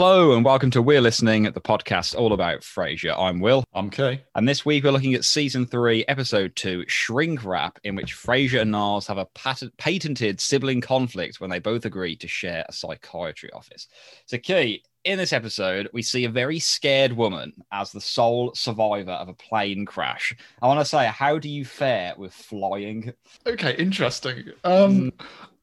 Hello and welcome to We're Listening, the podcast all about Frasier. I'm Will. I'm Kay. And this week we're looking at season three, episode two, Shrink Rap, in which Frasier and Niles have a patent- patented sibling conflict when they both agree to share a psychiatry office. So, Kay, in this episode, we see a very scared woman as the sole survivor of a plane crash. I want to say, how do you fare with flying? Okay, interesting. Um,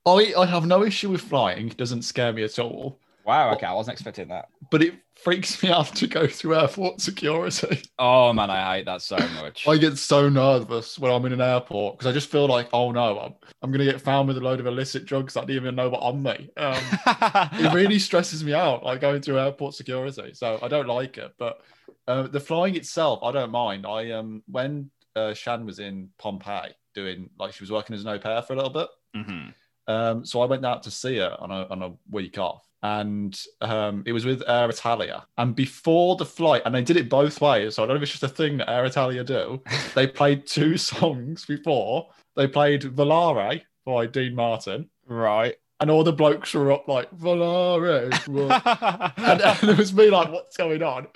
I, I have no issue with flying. It doesn't scare me at all. Wow, okay, I wasn't expecting that. But it freaks me out to go through airport security. Oh man, I hate that so much. I get so nervous when I'm in an airport because I just feel like, oh no, I'm, I'm going to get found with a load of illicit drugs that I didn't even know were on me. Um, it really stresses me out, like going through airport security. So I don't like it. But uh, the flying itself, I don't mind. I um when uh, Shan was in Pompeii doing like she was working as an au pair for a little bit. Mhm. Um, so I went out to see her on a on a week off, and um, it was with Air Italia. And before the flight, and they did it both ways. So I don't know if it's just a thing that Air Italia do. they played two songs before. They played Volare by Dean Martin, Right. and all the blokes were up like Volare. And, and it was me like, what's going on?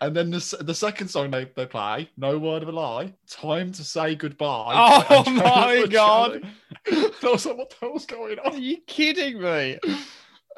And then the, the second song they, they play, No Word of a Lie, Time to Say Goodbye. Oh my God. I was like, what the hell's going Are on? you kidding me?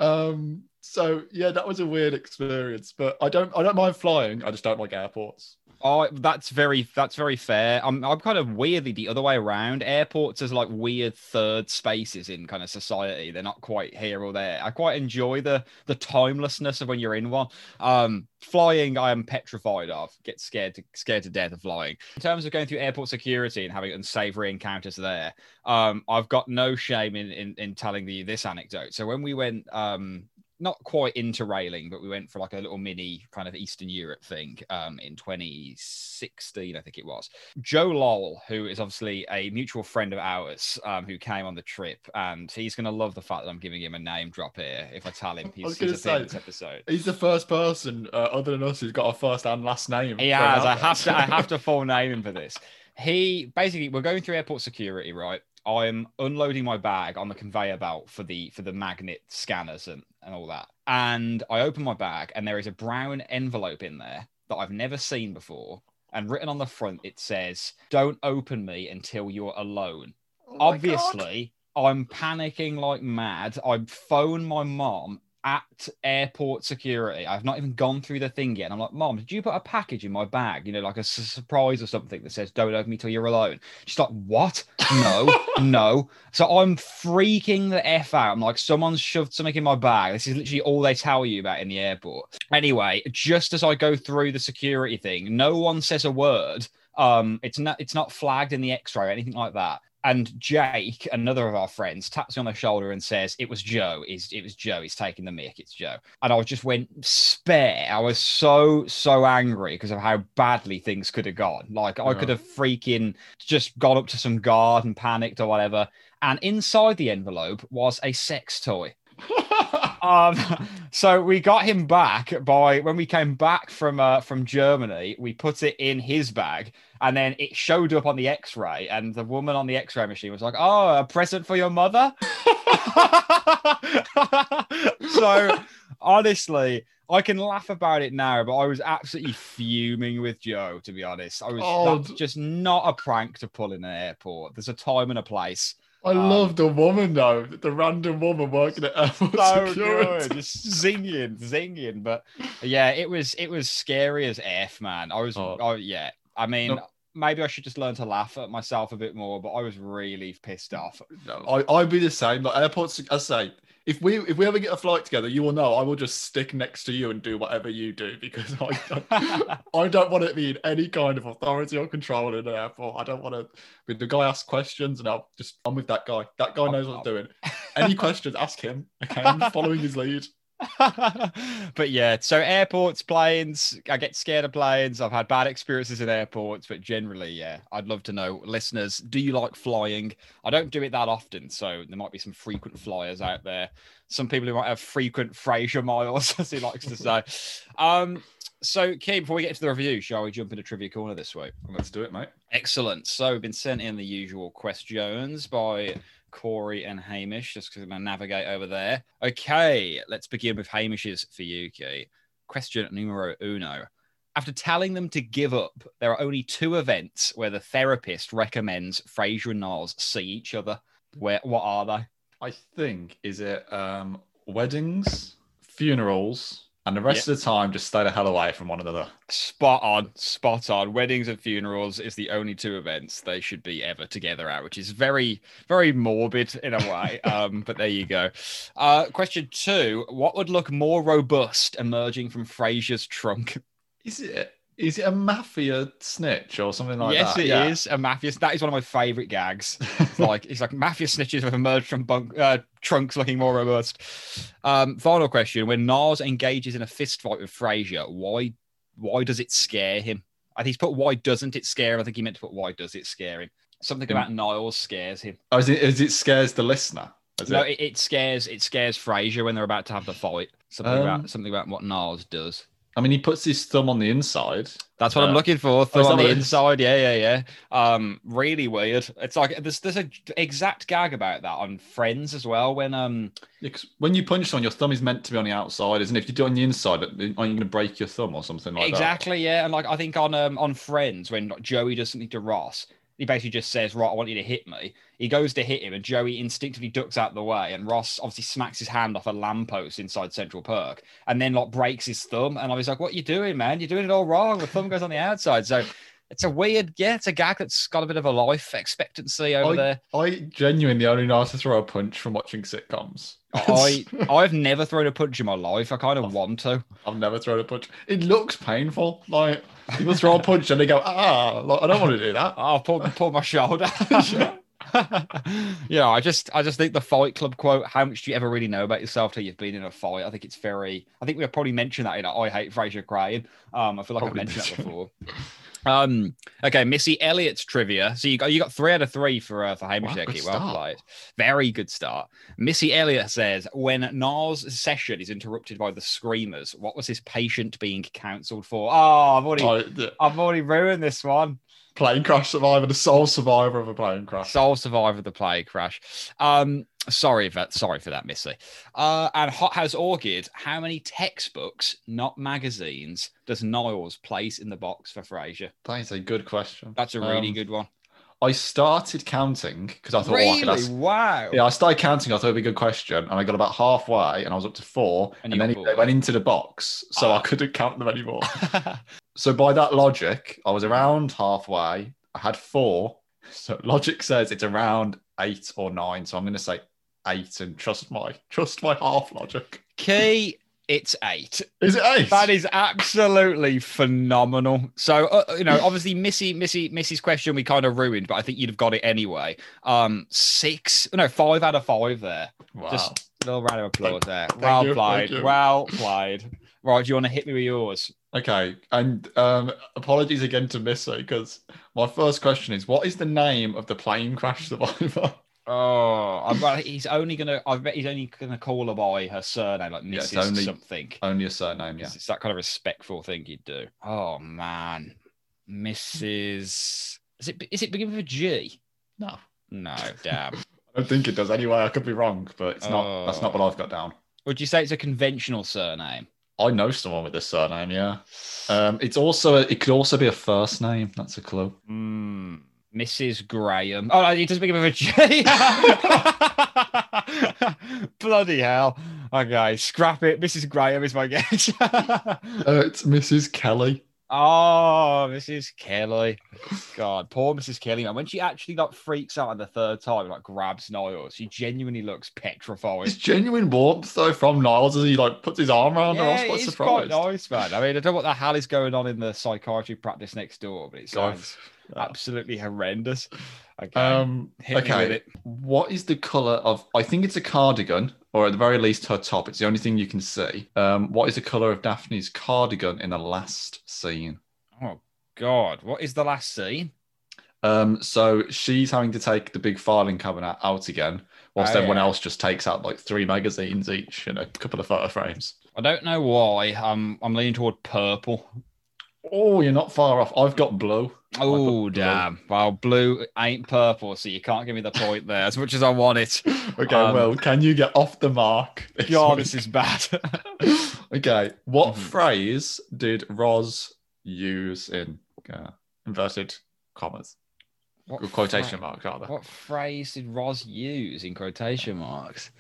Um, so yeah, that was a weird experience, but I don't I don't mind flying. I just don't like airports. Oh, that's very that's very fair. I'm I'm kind of weirdly the other way around. Airports as like weird third spaces in kind of society. They're not quite here or there. I quite enjoy the the timelessness of when you're in one. Um, flying, I am petrified of. Get scared to scared to death of flying. In terms of going through airport security and having unsavory encounters there, um, I've got no shame in in, in telling you this anecdote. So when we went um not quite interrailing, but we went for like a little mini kind of Eastern Europe thing um, in 2016, I think it was. Joe Lowell, who is obviously a mutual friend of ours, um, who came on the trip, and he's going to love the fact that I'm giving him a name drop here. If I tell him he's, he's say- this episode. He's the first person uh, other than us who's got a first and last name. He has. I have to. I have to full name him for this. He basically we're going through airport security, right? I'm unloading my bag on the conveyor belt for the for the magnet scanners and, and all that. And I open my bag and there is a brown envelope in there that I've never seen before. And written on the front it says, Don't open me until you're alone. Oh my God. Obviously, I'm panicking like mad. I phone my mom at airport security. I've not even gone through the thing yet. And I'm like, Mom, did you put a package in my bag? You know, like a s- surprise or something that says, Don't open me till you're alone. She's like, What? No, no. So I'm freaking the F out. I'm like, Someone's shoved something in my bag. This is literally all they tell you about in the airport. Anyway, just as I go through the security thing, no one says a word. Um, it's not it's not flagged in the X-ray or anything like that. And Jake, another of our friends, taps me on the shoulder and says, "It was Joe. Is it was Joe? He's taking the mick. It's Joe." And I just went spare. I was so so angry because of how badly things could have gone. Like I could have freaking just gone up to some guard and panicked or whatever. And inside the envelope was a sex toy. Um, so we got him back by when we came back from uh, from Germany. We put it in his bag, and then it showed up on the X-ray, and the woman on the X-ray machine was like, "Oh, a present for your mother." so honestly, I can laugh about it now, but I was absolutely fuming with Joe. To be honest, I was Oh, just not a prank to pull in an airport. There's a time and a place. I Um, love the woman though, the random woman working at airport so security. good, just zinging, zinging. But yeah, it was it was scary as f, man. I was, Oh. oh, yeah. I mean, No. maybe I should just learn to laugh at myself a bit more. But I was really pissed off. No, I, I'd be the same. Like airports, I say, if we if we ever get a flight together, you will know I will just stick next to you and do whatever you do because I don't, I don't want to be in any kind of authority or control in an airport. I don't want to. But the guy asks questions, and I'll just I'm with that guy. That guy oh, knows what he's doing. Any questions, ask him. Okay, I'm following his lead. but yeah, so airports, planes, I get scared of planes. I've had bad experiences in airports, but generally, yeah, I'd love to know, listeners, do you like flying? I don't do it that often, so there might be some frequent flyers out there. Some people who might have frequent Frasier miles, as he likes to say. Um, so, Kay, before we get to the review, shall we jump into trivia corner this week? Let's do it, mate. Excellent. So, we've been sent in the usual questions by Corey and Hamish, just because I'm going to navigate over there. Okay, let's begin with Hamish's for you, Kay. Question numero uno. After telling them to give up, there are only two events where the therapist recommends Frasier and Niles see each other. Where what are they? I think is it um, weddings, funerals, and the rest of the time just stay the hell away from one another. Spot on, spot on. Weddings and funerals is the only two events they should be ever together at, which is very, very morbid in a way. um, but there you go. Uh, question two: What would look more robust emerging from Frasier's trunk? Is it? Is it a mafia snitch or something like that? yes, that? it is a mafia. That is one of my favorite gags. It's like it's like mafia snitches have emerged from bunk, uh, trunks looking more robust. Um, final question: When Niles engages in a fist fight with Frasier, why why does it scare him? I think he's put why doesn't it scare him? I think he meant to put why does it scare him? Something Hmm. about Niles scares him. Oh, is it? Is it scares the listener? Is No, it? it, it scares it scares Frasier when they're about to have the fight. Something Um, about something about what Niles does. I mean, he puts his thumb on the inside. That's what I'm Uh, looking for. Thumb on the what it is? inside. Yeah, yeah, yeah. Um, really weird. It's like there's there's a exact gag about that on Friends as well. When um, Yeah, when you punch someone, your thumb is meant to be on the outside, isn't it? If you do it on the inside, aren't you going to break your thumb or something like that. exactly, yeah. And like I think on um on Friends when Joey does something to Ross, he basically just says, "Right, I want you to hit me." He goes to hit him, and Joey instinctively ducks out of the way, and Ross obviously smacks his hand off a lamppost inside Central Perk, and then like breaks his thumb. And I was like, "What are you doing, man? You're doing it all wrong. The thumb goes on the outside." So. It's a weird, yeah. It's a gag that's got a bit of a life expectancy over I, there. I genuinely only know how to throw a punch from watching sitcoms. I I've never thrown a punch in my life. I kind of want to. I've never thrown a punch. It looks painful. Like people throw a punch and they go, ah, like, I don't want to do that. I'll pull pull my shoulder. yeah, I just I just think the Fight Club quote. How much do you ever really know about yourself till you've been in a fight? I think it's very. I think we've probably mentioned that in I Hate Frasier Crane. Um, I feel like Probably I've mentioned that before. Um, okay, Missy Elliott's trivia. So you got you got three out of three for uh, for Hamish Wow, Well played. Very good start. Missy Elliott says when Niles' session is interrupted by the screamers, what was his patient being counselled for? Oh, I've already Like, the I've already ruined this one. Plane crash survivor, the sole survivor of a plane crash. Sole survivor of the plane crash. Um, sorry for sorry for that, Missy. Uh, and Hothouse Orchid. How many textbooks, not magazines, does Niles place in the box for Frasier? That is a good question. That's a really Um, good one. I started counting because I thought, oh, I could ask. wow. Yeah, I started counting. I thought it'd be a good question, and I got about halfway, and I was up to four, And and, then he- they went into the box, so Ah. I couldn't count them anymore. so by that logic, I was around halfway. I had four. So logic says it's around eight or nine. So I'm going to say eight and trust my trust my half logic. Kay, it's eight. Is it eight? That is absolutely phenomenal. So, uh, you know, obviously, Missy, Missy, Missy's question we kind of ruined, but I think you'd have got it anyway. Um, six, no, five out of five there. wow. Just a little round of applause there. thank Well you, played. Well played. Right, do you want to hit me with yours? Okay, and um, apologies again to Missy because my first question is, what is the name of the plane crash survivor? Oh, I'm, well, he's only gonna. I bet he's only gonna call her by her surname, like Yeah, only- something. Only a surname, yeah. It's, it's that kind of respectful thing you'd do. Oh man, Mrs. Is it? Is it begin with a G? No, No, damn. I don't think it does anyway. I could be wrong, but it's not. That's not what I've got down. Would you say it's a conventional surname? I know someone with this surname, yeah. Um, it's also a, it could also be a first name. That's a clue. Hmm. Mrs. Graham. Oh, it doesn't begin with a J. Bloody hell. Okay, scrap it. Mrs. Graham is my guess. Uh, it's Mrs. Kelly. Oh, Mrs. Kelly. God, poor Mrs. Kelly, man. When she actually like freaks out on the third time, like grabs Niles, she genuinely looks petrified. It's genuine warmth though from Niles as he like puts his arm around her. I was Yeah, quite it's quite surprised. nice, man. I mean, I don't know what the hell is going on in the psychiatry practice next door, but it God. Sounds absolutely horrendous. Okay, Um, me with okay. What is the color of? I think it's a cardigan, or at the very least her top. It's the only thing you can see. Um, what is the color of Daphne's cardigan in the last scene? Oh God, what is the last scene? Um, so she's having to take the big filing cabinet out again, whilst Oh, everyone yeah. else just takes out like three magazines each and a couple of photo frames. I don't know why. I'm I'm leaning toward purple. Oh, you're not far off. I've got blue. Oh blue. damn! Well, blue ain't purple, so you can't give me the point there. As much as I want it. Okay, Um, well, can you get off the mark? this God, week? this is bad. okay, what Mhm. phrase did Roz use in uh, inverted commas? What quotation phra- marks, rather. What phrase did Roz use in quotation marks?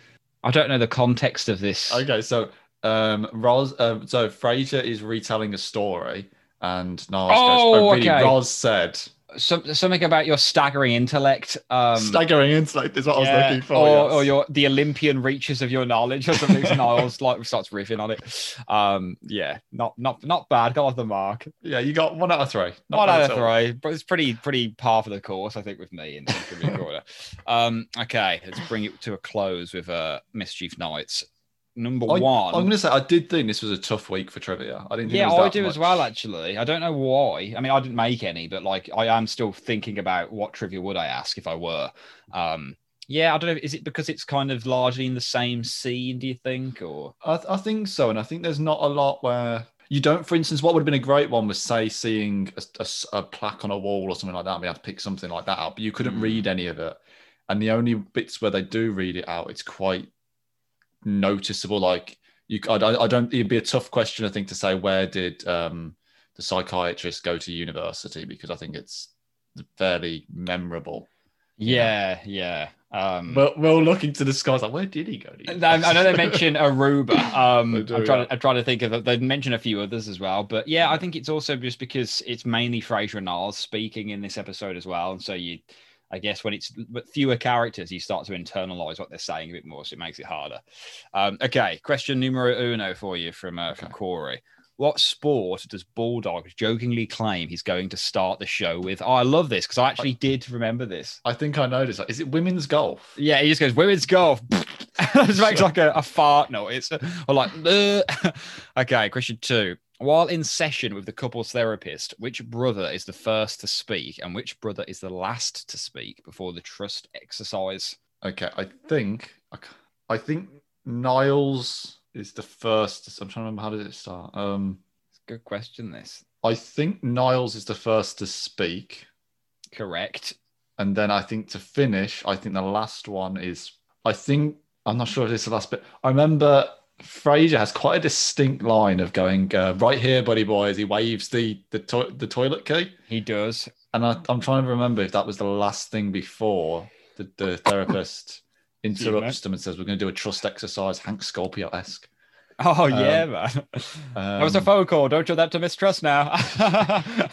I don't know the context of this. Okay, so um, Roz, um, so Frasier is retelling a story, and Niles Oh, goes, "Oh, really?" okay. Roz said, Some, something about your staggering intellect. Um, "Staggering intellect is what I was looking for." or, yes. or your the Olympian reaches of your knowledge or something. Niles like starts riffing on it. Um, yeah, not not not bad. Got off the mark. yeah, you got one out of three. Not One out of three, but it's pretty pretty par for the course, I think, with me in trivia. Um, okay, let's bring it to a close with uh, Mischief Nights. Number I, one. I'm going to say I did think this was a tough week for trivia. I didn't. Think yeah, it was I do much. as well. Actually, I don't know why. I mean, I didn't make any, but like, I am still thinking about what trivia would I ask if I were. Um, yeah, I don't know. Is it because it's kind of largely in the same scene? Do you think, or I, I think so, and I think there's not a lot where you don't. For instance, what would have been a great one was say seeing a plaque on a wall or something like that. We had to pick something like that out, but you couldn't Mm. read any of it. And the only bits where they do read it out, it's quite noticeable. Like you, I, I don't. It'd be a tough question, I think, to say where did um, the psychiatrist go to university because I think it's fairly memorable. yeah, yeah. Um, But we're looking to the skies. Like, where did he go? To I I know they mentioned Aruba. Um, do, I'm trying yeah. to I'm trying to think of. it. They mentioned a few others as well, but yeah, I think it's also just because it's mainly Frasier and Niles speaking in this episode as well, and so you, I guess, when it's fewer characters, you start to internalize what they're saying a bit more, so it makes it harder. Um, okay, question numero uno for you from uh, from Corey. What sport does Bulldog jokingly claim he's going to start the show with? Oh, I love this because I actually did remember this. I think I noticed. Like, is it women's golf? Yeah, he just goes women's golf. just makes like a, a fart noise, or like. "Ugh." okay, question two. While in session with the couples therapist, which brother is the first to speak, and which brother is the last to speak before the trust exercise? Okay, I think I think Niles is the first. I'm trying to remember how did it start. Um, Good question. This I think Niles is the first to speak, correct? and then I think to finish, I think the last one is. I think I'm not sure if it's the last bit. I remember Frasier has quite a distinct line of going uh, right here, buddy boy, as he waves the the, to- the toilet key, He does. and I, I'm trying to remember if that was the last thing before the, the therapist interrupts them and says, "We're going to do a trust exercise, Hank Scorpio esque." Oh yeah, man. that was a Um, phone call. Don't show that to mistrust now.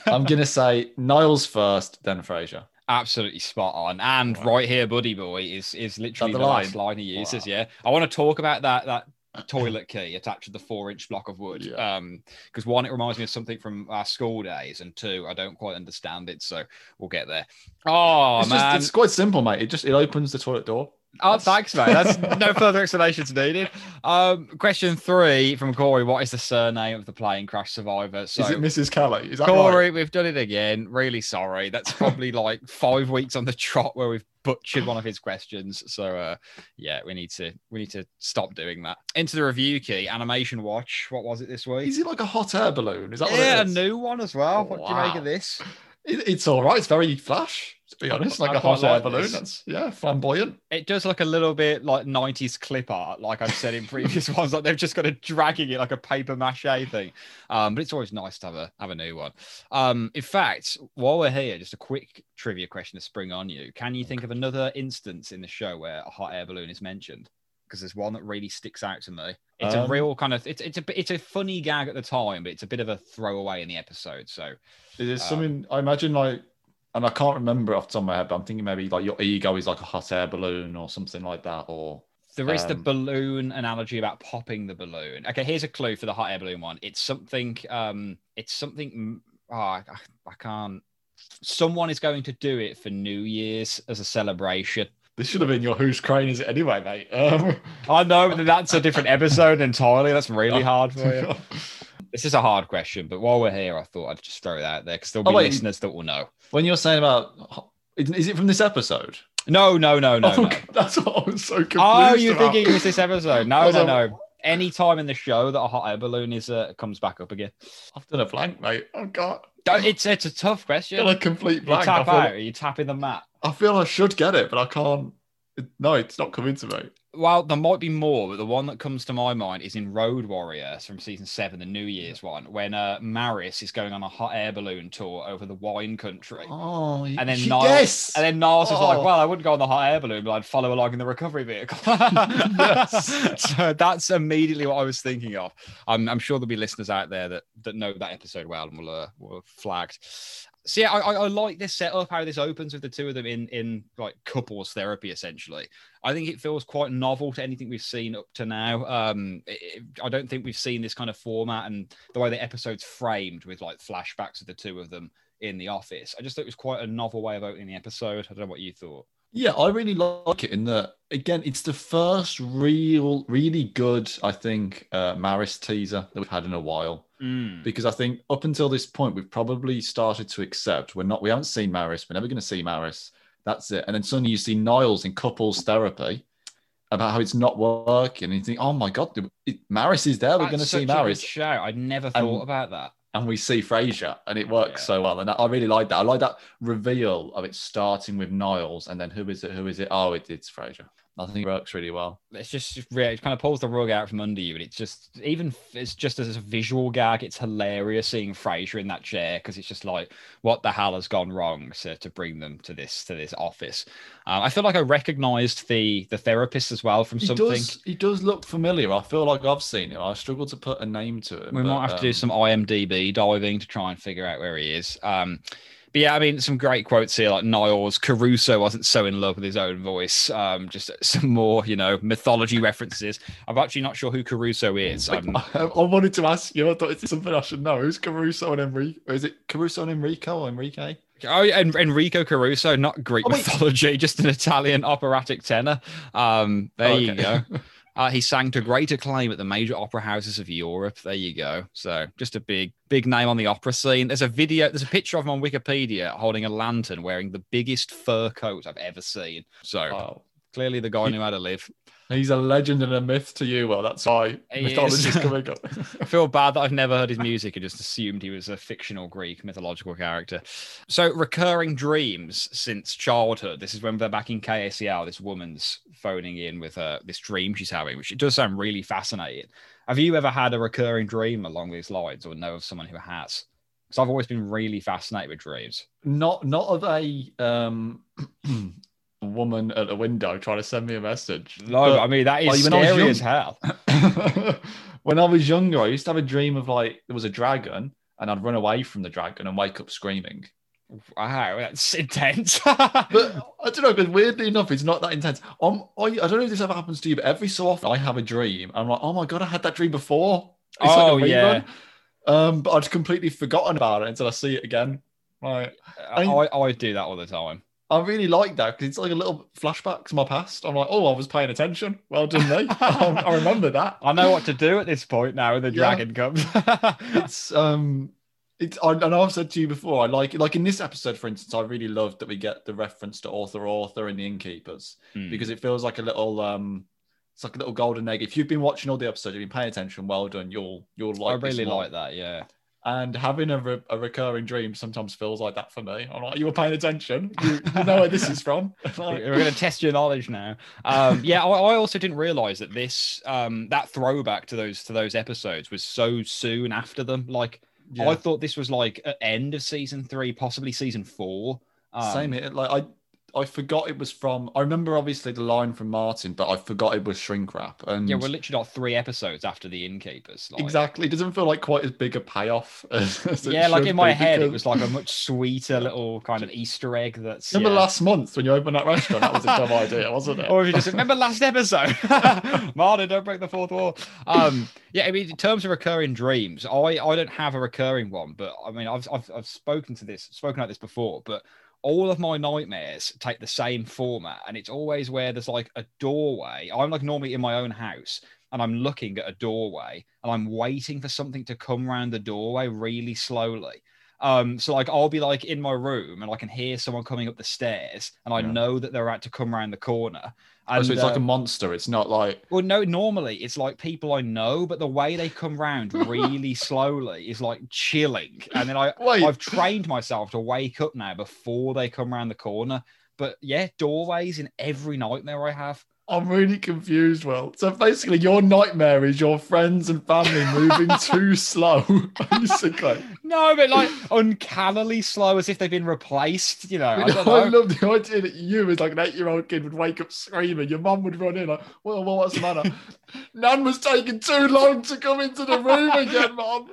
I'm going to say Niles first, then Frasier. Absolutely spot on. And Wow. right here, buddy boy, is is literally the the, last line? line he uses. Wow. Yeah. I want to talk about that that toilet key attached to the four inch block of wood. Yeah. Um, because one, it reminds me of something from our school days, and two, I don't quite understand it. So we'll get there. Oh it's, just, man. it's quite simple, mate. It just it opens the toilet door. Oh, thanks, mate. That's no further explanations needed. Um, question three from Corey: What is the surname of the plane crash survivor? So is it Mrs. Kelly? Is that Corey, right? we've done it again. Really sorry. That's probably like five weeks on the trot where we've butchered one of his questions. So uh yeah, we need to we need to stop doing that. Into the review Kay, animation watch. What was it this week? Is it like a hot air balloon? Is that Yeah, a new one as well. What do you make of this? It- it's all right. It's very flash, to be honest. Like I a hot air balloon. this. That's yeah, flamboyant. It does look a little bit like 90s clip art, like I've said in previous ones. Like they've just got a dragging it like a paper mache thing. Um, but it's always nice to have a have a new one. Um, in fact, while we're here, just a quick trivia question to spring on you. Can you think of another instance in the show where a hot air balloon is mentioned? Because there's one that really sticks out to me. It's a Um, real kind of it's it's a it's a funny gag at the time, but it's a bit of a throwaway in the episode. So is Um, something I imagine like, and I can't remember off the top of my head, but I'm thinking maybe like your ego is like a hot air balloon or something like that, or There is the Um, balloon analogy about popping the balloon. Okay, here's a clue for the hot air balloon one. It's something. Um, it's something. Oh, I, I can't. Someone is going to do it for New Year's as a celebration. This should have been your whose crane is it anyway, mate? Um, I know, but that's a different episode entirely. That's really hard for you. oh This is a hard question, but while we're here, I thought I'd just throw it out there because there'll Oh, be wait. listeners that will know. when you're saying about, is is it from this episode? No, no, no, no, oh, no. That's what I was so confused. Oh, you're about. thinking it was this episode? I No, no, like, no. any time in the show that a hot air balloon is uh, comes back up again. I've done a blank, mate. Oh god. Don't- It's it's a tough question. Got a complete You blank. I tap feel, out, or you tapping the mat. I feel I should get it, but I can't. No, it's not coming to me. Well, there might be more, but the one that comes to my mind is in Road Warrior from season seven, the New Year's one, when uh, Maris is going on a hot air balloon tour over the wine country. Oh, And then she- Niles, yes, and then Niles is like, Oh. "Well, I wouldn't go on the hot air balloon, but I'd follow along in the recovery vehicle." So that's immediately what I was thinking of. I'm, I'm sure there'll be listeners out there that that know that episode well and will uh, will flagged. So yeah, I, I, like this setup. How this opens with the two of them in in like couples therapy, essentially. I think it feels quite novel to anything we've seen up to now. Um, it- I don't think we've seen this kind of format and the way the episode's framed with like flashbacks of the two of them in the office. I just thought it was quite a novel way of opening the episode. I don't know what you thought. Yeah, I really like it in that again, it's the first real, really good, I think, uh, Maris teaser that we've had in a while. Mm. Because I think up until this point, we've probably started to accept we're not, we haven't seen Maris, we're never going to see Maris. That's it. And then suddenly you see Niles in couples therapy about how it's not working, and you think, oh my god, it, Maris is there. We're going to see such a good Maris, Shout! I'd never thought about that. and we see Frasier, and it works Yeah. so well. And I really like that. I like that reveal of it starting with Niles, and then who is it? Who is it? Oh, it, it's Frasier. I think it works really well. It's just really, it kind of pulls the rug out from under you, and it's just even it's just as a visual gag, it's hilarious seeing Frasier in that chair because it's just like, what the hell has gone wrong to, to bring them to this to this office? Um, I feel like I recognised the the therapist as well from He something. does. He does look familiar. I feel like I've seen him. I struggle to put a name to him. We but, might have to do um, some IMDb diving to try and figure out where he is. Um, but yeah, I mean, some great quotes here, like Niles Caruso wasn't so in love with his own voice. Um, just some more, you know, mythology references. I'm actually not sure who Caruso is. Like, Um, I, I wanted to ask you. I thought it's something I should know. Who's Caruso and Enrique? Or is it Caruso and Enrico or Enrique? Oh, yeah, En- Enrico Caruso, not Greek Oh, mythology, just an Italian operatic tenor. Um, there Oh, you go. Uh, he sang to great acclaim at the major opera houses of Europe. There you go. So just a big, big name on the opera scene. There's a video, there's a picture of him on Wikipedia holding a lantern wearing the biggest fur coat I've ever seen. So Wow. clearly the guy knew how to live. He's a legend and a myth to you. Well, that's why He mythology is. is coming up. I feel bad that I've never heard his music and just assumed he was a fictional Greek mythological character. So, recurring dreams since childhood. This is when they're back in KACL. This woman's phoning in with uh, this dream she's having, which it does sound really fascinating. Have you ever had a recurring dream along these lines or know of someone who has? Because I've always been really fascinated with dreams. not not of a um woman at a window trying to send me a message. No, But- I mean, that is like, I scary young- as hell. when I was younger, I used to have a dream of like there was a dragon and I'd run away from the dragon and wake up screaming. Wow, that's intense. But I don't know, because weirdly enough, it's not that intense. Um, I, I don't know if this ever happens to you, but every so often I have a dream. And I'm like, oh my god, I had that dream before. It's Oh, like yeah. Um, but I'd completely forgotten about it until I see it again. Right. I, I do that all the time. I really like that because it's like a little flashback to my past. I'm like, oh, I was paying attention. Well done, me. I, I remember that. I know what to do at this point now when the Yeah. dragon comes. It's um, it's I, know I've said to you before. I like like in this episode, for instance, I really loved that we get the reference to author author and the innkeepers Hmm. because it feels like a little um, it's like a little golden egg. If you've been watching all the episodes, you've been paying attention. Well done. You'll you'll like. I really like that. Yeah. And having a, re- a recurring dream sometimes feels like that for me. I'm like, you were paying attention. You, you know where this is from. Like- We're going to test your knowledge now. Um, yeah, I, I also didn't realize that this um, that throwback to those to those episodes was so soon after them. Like Yeah. I thought this was like at end of season three, possibly season four. Um, Same here. Like I, I forgot it was from. I remember obviously the line from Martin, but I forgot it was shrink rap. And Yeah, we're literally like three episodes after the innkeepers. Like, exactly. It doesn't feel like quite as big a payoff. As, Yeah, like in my head, it was like a much sweeter little kind of Easter egg. That's Remember yeah. last month when you opened that restaurant? That was a dumb idea, wasn't it? Or if you just remember last episode, Martin, don't break the fourth wall. Um, yeah, I mean, in terms of recurring dreams, I I don't have a recurring one, but I mean, I've I've, I've spoken to this, spoken about this before, but all of my nightmares take the same format, and it's always where there's like a doorway. I'm like normally in my own house. And I'm looking at a doorway and I'm waiting for something to come round the doorway really slowly. Um, so like I'll be like in my room and I can hear someone coming up the stairs, and I Yeah. know that they're about to come around the corner. Oh, And, so it's like a um, monster. It's not like well, no, normally it's like people I know, but the way they come round really slowly is like chilling. And then I wait. I've trained myself to wake up now before they come around the corner. But yeah, doorways in every nightmare I have. I'm really confused. Well, so basically, your nightmare is your friends and family moving too slow. Basically, No, but like uncannily slow as if they've been replaced, you know. I I, know. love the idea that you, as like an eight-year-old kid, would wake up screaming. Your mum would run in like, "Well, well what's the matter?" Nan was taking too long to come into the room again, mum.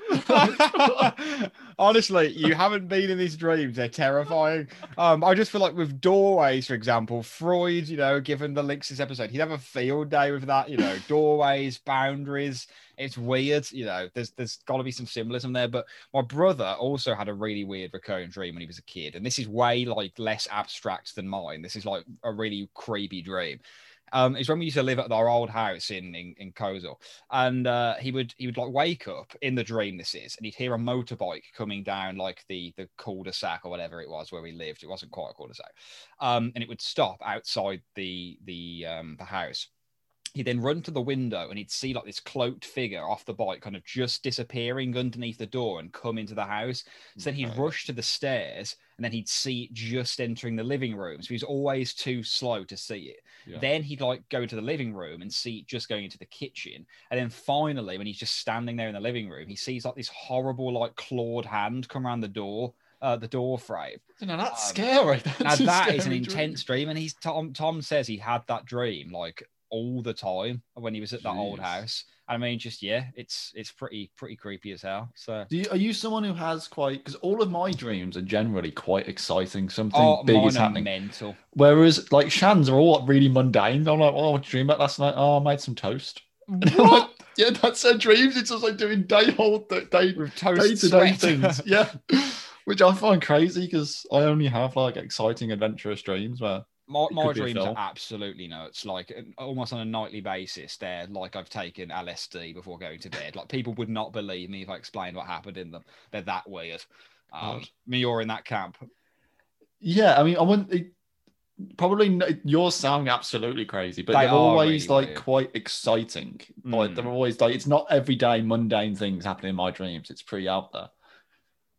Honestly, you haven't been in these dreams. They're terrifying. Um, I just feel like with doorways, for example, Freud, you know, given the links this episode, he'd have a field day with that, you know, doorways, boundaries. It's weird, you know, there's there's gotta be some symbolism there. But my brother also had a really weird recurring dream when he was a kid. And this is way like less abstract than mine. This is like a really creepy dream. Um, it's when we used to live at our old house in in, in Kozel and uh, he would he would like wake up in the dream this is and he'd hear a motorbike coming down like the the cul-de-sac or whatever it was where we lived. It wasn't quite a cul-de-sac. Um, and it would stop outside the the um, the house he'd then run to the window and he'd see like this cloaked figure off the bike kind of just disappearing underneath the door and come into the house so then he'd Okay. rush to the stairs and then he'd see it just entering the living room so he was always too slow to see it Yeah. then he'd like go to the living room and see it just going into the kitchen. And then finally, when he's just standing there in the living room, he sees like this horrible, like clawed hand come around the door, uh, the door frame. No, that's Um, scary. That's Now that is an scary dream. intense dream. And he's Tom. Tom says he had that dream like all the time when he was at that old house. I mean, just yeah, it's it's pretty pretty creepy as hell. So. Do you, are you someone who has quite? Because all of my dreams are generally quite exciting. Something Oh, big is happening. mental. Whereas, like Shan's are all really mundane. I'm like, oh, what did you dream about last night? Oh, I made some toast. What? yeah, that's her dreams. It's just like doing day hold day day to day things. Yeah, which I find crazy because I only have like exciting, adventurous dreams where My, my could be a dreams are absolutely nuts. Like almost on a nightly basis, they're like I've taken LSD before going to bed. Like people would not believe me if I explained what happened in them. They're that weird. Um, God. me, you're in that camp. Yeah, I mean, I wouldn't. It, probably yours sound absolutely crazy, but They they're always really like weird. quite exciting. Like Mm. they're always like it's not everyday mundane things happening in my dreams. It's pretty out there.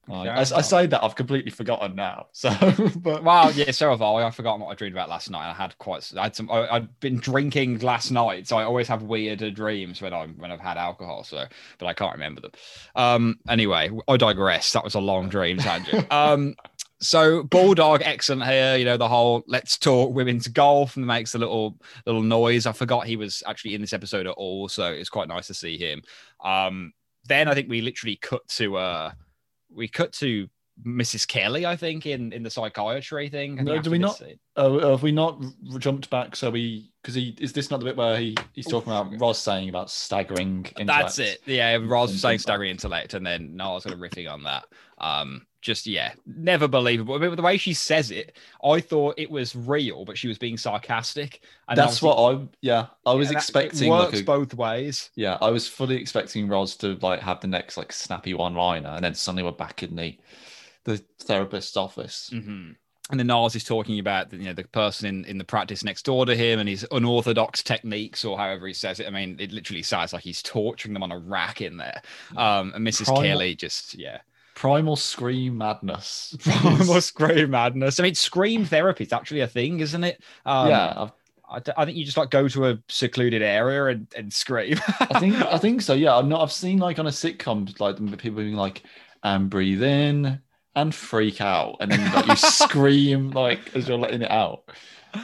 Like, I, I say that I've completely forgotten now. So, but Well, yeah, so have I. I've forgotten what I dreamed about last night. I had quite. I had some. I, I'd been drinking last night, so I always have weirder dreams when I'm when I've had alcohol. So, but I can't remember them. Um. Anyway, I digress. That was a long dream tangent. Um. So Bulldog, excellent here. You know the whole let's talk women's golf and makes a little little noise. I forgot he was actually in this episode at all, so it's quite nice to see him. Um. Then I think we literally cut to uh, we cut to Mrs. Kelly, I think, in in the psychiatry thing. No, do we not? uh, have we not r- jumped back? So we because he is this not the bit where he he's talking Oof. about Roz saying about staggering? Intellect. That's it. Yeah, Roz And saying staggering intellect, and then Niles sort of riffing on that. Um, just yeah, never believable. I mean, the way she says it, I thought it was real, but she was being sarcastic. And That's what I yeah I was and that- expecting. It like works a- both ways. Yeah, I was fully expecting Roz to like have the next like snappy one liner, and then suddenly we're back in the the therapist's office. hmm And then Niles is talking about you know the person in, in the practice next door to him and his unorthodox techniques or however he says it. I mean, it literally sounds like he's torturing them on a rack in there. Um, and Mrs. Primal- Kelly just yeah. Primal scream madness. Primal scream madness. I mean, scream therapy is actually a thing, isn't it? Um, yeah, I've- I, d- I think you just like go to a secluded area and, and scream. I think I think so. Yeah, I've not. I've seen like on a sitcom like people being like, and breathe in and freak out, and then like, you scream like as you're letting it out.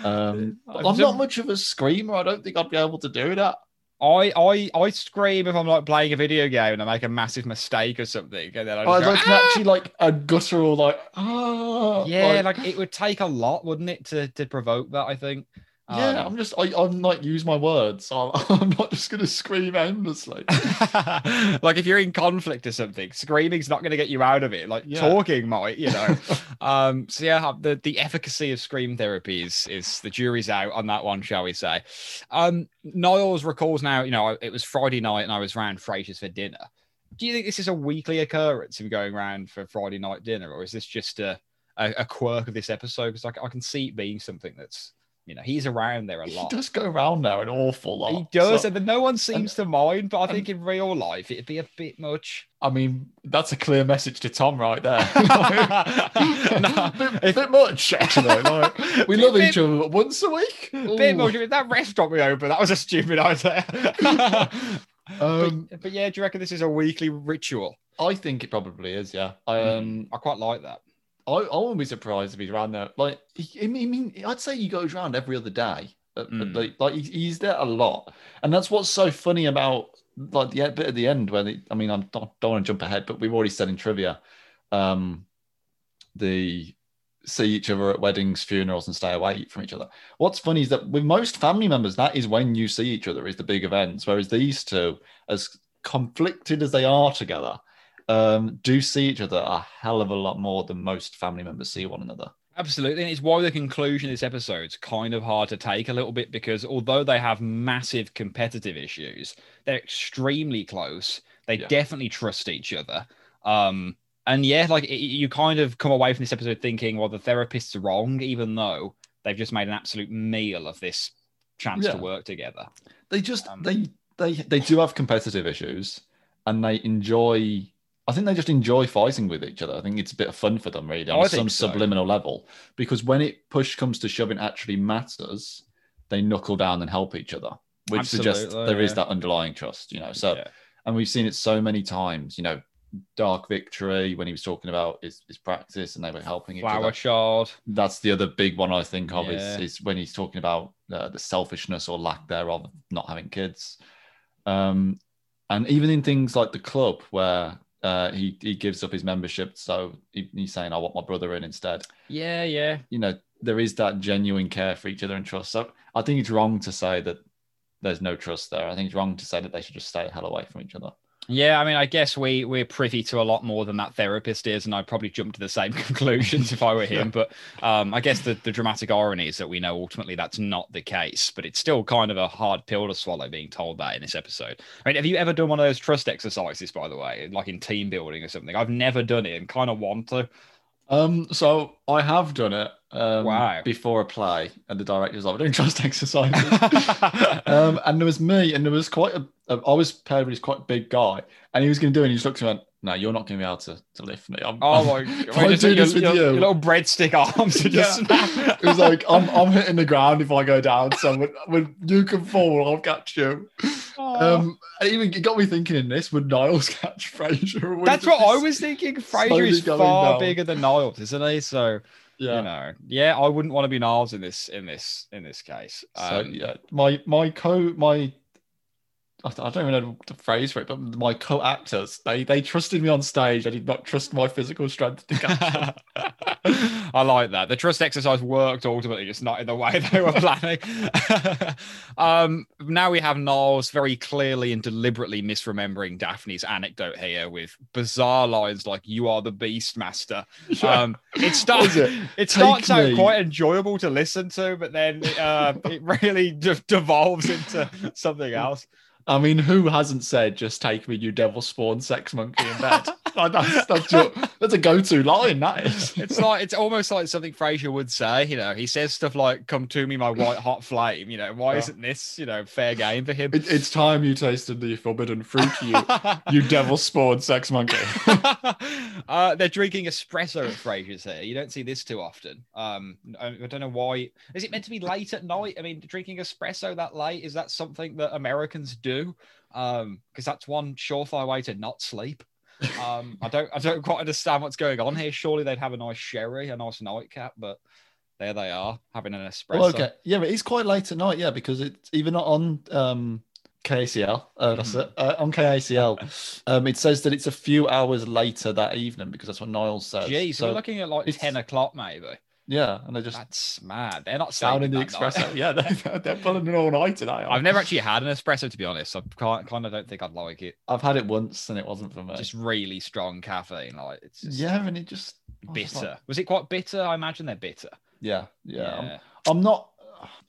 Um, I've I'm never- not much of a screamer. I don't think I'd be able to do that. I, I I scream if I'm like playing a video game and I make a massive mistake or something, and then I was go, like "Ah!" actually like a guttural like ah yeah, like, it would take a lot, wouldn't it, to to provoke that? I think. Yeah. Um, I'm just I, I'm like use my words. So I'm, I'm not just gonna scream endlessly. like if you're in conflict or something, screaming's not going to get you out of it. Like Yeah. talking might, you know. um, so yeah, the the efficacy of scream therapy is is the jury's out on that one, shall we say? Um, Niles recalls now, you know, it was Friday night and I was round Fraser's for dinner. do you think this is a weekly occurrence of going around for Friday night dinner, or is this just a a, a quirk of this episode? Because I, I can see it being something that's you know he's around there a lot. He does go around there an awful lot. He does, So, and then no one seems to mind. But I and- think in real life, it'd be a bit much. I mean, that's a clear message to Tom right there. No, bit, if- bit much, actually. Like, we Bit- love bit- each other but once a week. Bit Ooh. much. That restaurant we opened, that was a stupid idea. Um, but, but yeah, do you reckon this is a weekly ritual? I think it probably is. Yeah. Um, I quite like that. I, I wouldn't be surprised if he's around there. Like, he, I mean, I'd say he goes around every other day. Mm. Like, like he's, there a lot, and that's what's so funny about like the bit at the end where the, I mean, I don't, don't want to jump ahead, but we've already said in trivia, um, the see each other at weddings, funerals, and stay away from each other. What's funny is that with most family members, that is when you see each other is the big events, whereas these two, as conflicted as they are together, um, do see each other a hell of a lot more than most family members see one another. Absolutely. And it's why the conclusion of this episode's kind of hard to take a little bit because although they have massive competitive issues, they're extremely close. They Yeah. definitely trust each other. Um, and yeah, like it, you kind of come away from this episode thinking, well, the therapist's wrong, even though they've just made an absolute meal of this chance to work together. They just Um, they they they do have competitive issues, and they enjoy. I think they just enjoy fighting with each other. I think it's a bit of fun for them, really, on some so. subliminal level. Because when it push comes to shove, it actually matters. They knuckle down and help each other, which suggests Absolutely, there is yeah. that underlying trust. You know, so Yeah. and we've seen it so many times. You know, Dark Victory when he was talking about his, his practice and they were helping each Flower other. Child. That's the other big one I think of Yeah. is, is when he's talking about uh, the selfishness or lack thereof of not having kids. Um, and even in things like the club where uh, he, he gives up his membership, so he, he's saying, I want my brother in instead. Yeah, yeah. You know, there is that genuine care for each other and trust. So I think it's wrong to say that there's no trust there. I think it's wrong to say that they should just stay hell away from each other. Yeah, I mean, I guess we we're privy to a lot more than that therapist is, and I'd probably jump to the same conclusions if I were him. But um, I guess the, the dramatic irony is that we know ultimately that's not the case, but it's still kind of a hard pill to swallow being told that in this episode. I mean, have you ever done one of those trust exercises, by the way, like in team building or something? I've never done it and kind of want to. Um, so I have done it um, Wow. before a play, and the director's like, "We're doing trust exercises." um, and there was me, and there was quite a. I was paired with this quite big guy, and he was going to do it. And he just looked at me and went, "No, you're not going to be able to, to lift me." I'm, Oh my if I god! do Your, this with your- you, your little breadstick arms just snap. it was like I'm, I'm hitting the ground if I go down. So when, when you can fall, I'll catch you. Um, and even it got me thinking in this: Would Niles catch Frasier? That's what I was thinking. Frasier is far down? bigger than Niles, isn't he? So Yeah. you know, yeah, I wouldn't want to be Niles in this in this in this case. So Um, yeah, my my co my I don't even know the phrase for it, but my co-actors they they trusted me on stage. I did not trust my physical strength to catch them. I like that. The trust exercise worked ultimately, just not in the way they were planning. um, now we have Niles very clearly and deliberately misremembering Daphne's anecdote here with bizarre lines like "You are the Beast Master." Um, it starts. it? It Take starts out me. quite enjoyable to listen to, but then uh, it really de- devolves into something else. I mean, who hasn't said "Just take me, you devil spawn sex monkey" in bed? Like, that's that's, your, that's a go-to line. That is. It's like it's almost like something Frasier would say. You know, he says stuff like "Come to me, my white hot flame." You know, why Yeah. isn't this you know fair game for him? It, it's time you tasted the forbidden fruit, you you devil spawn sex monkey. uh, they're drinking espresso at Frasier's here. You don't see this too often. Um, I I don't know why. Is it meant to be late at night? I mean, drinking espresso that late is that something that Americans do? Um, because that's one surefire way to not sleep. Um, I don't, I don't quite understand what's going on here. Surely they'd have a nice sherry, a nice nightcap, but there they are having an espresso. Well, okay, yeah, but it's quite late at night, yeah, because it's even not on um, KACL. Uh, that's it. Uh, on KACL, um, it says that it's a few hours later that evening because that's what Niles says. Geez, so so we're looking at like it's- ten o'clock maybe. Yeah, and they're just That's mad. They're not down in the espresso. yeah, they're, they're pulling an all night today. I've never actually had an espresso to be honest. I kind kind of don't think I'd like it. I've had it once and it wasn't for me. Just really strong caffeine, like it's just yeah, and it just I was bitter. like, Was it quite bitter? I imagine they're bitter. yeah, yeah. I'm. I'm not.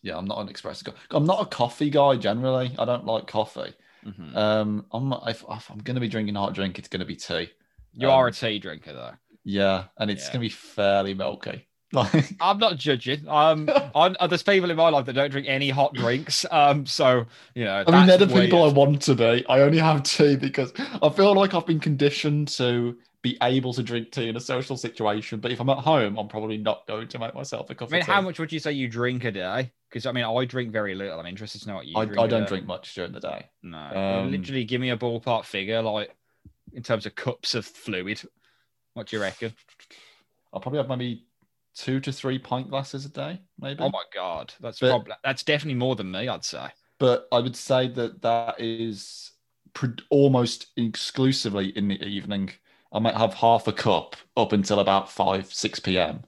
Yeah, I'm not an espresso guy. I'm not a coffee guy generally. I don't like coffee. Mhm. Um, I'm if, if I'm going to be drinking hot drink, it's going to be tea. you um, are a tea drinker, though. Yeah, and it's Yeah. going to be fairly milky. Like, I'm not judging. Um, I'm, uh, there's people in my life that don't drink any hot drinks. Um, so you know, I mean, they're the people I want to be. I only have tea because I feel like I've been conditioned to be able to drink tea in a social situation. But if I'm at home, I'm probably not going to make myself a cup I mean, how much would you say you drink a day? Because I mean, I drink very little. I'm interested to know what you I, drink. I don't drink much during the day. No, Um, literally, give me a ballpark figure, like in terms of cups of fluid. What do you reckon? I'll probably have maybe two to three pint glasses a day, maybe. Oh my god, that's But- probably that's definitely more than me. I'd say. but I would say that that is pre- almost exclusively in the evening. I might have half a cup up until about five, six p.m.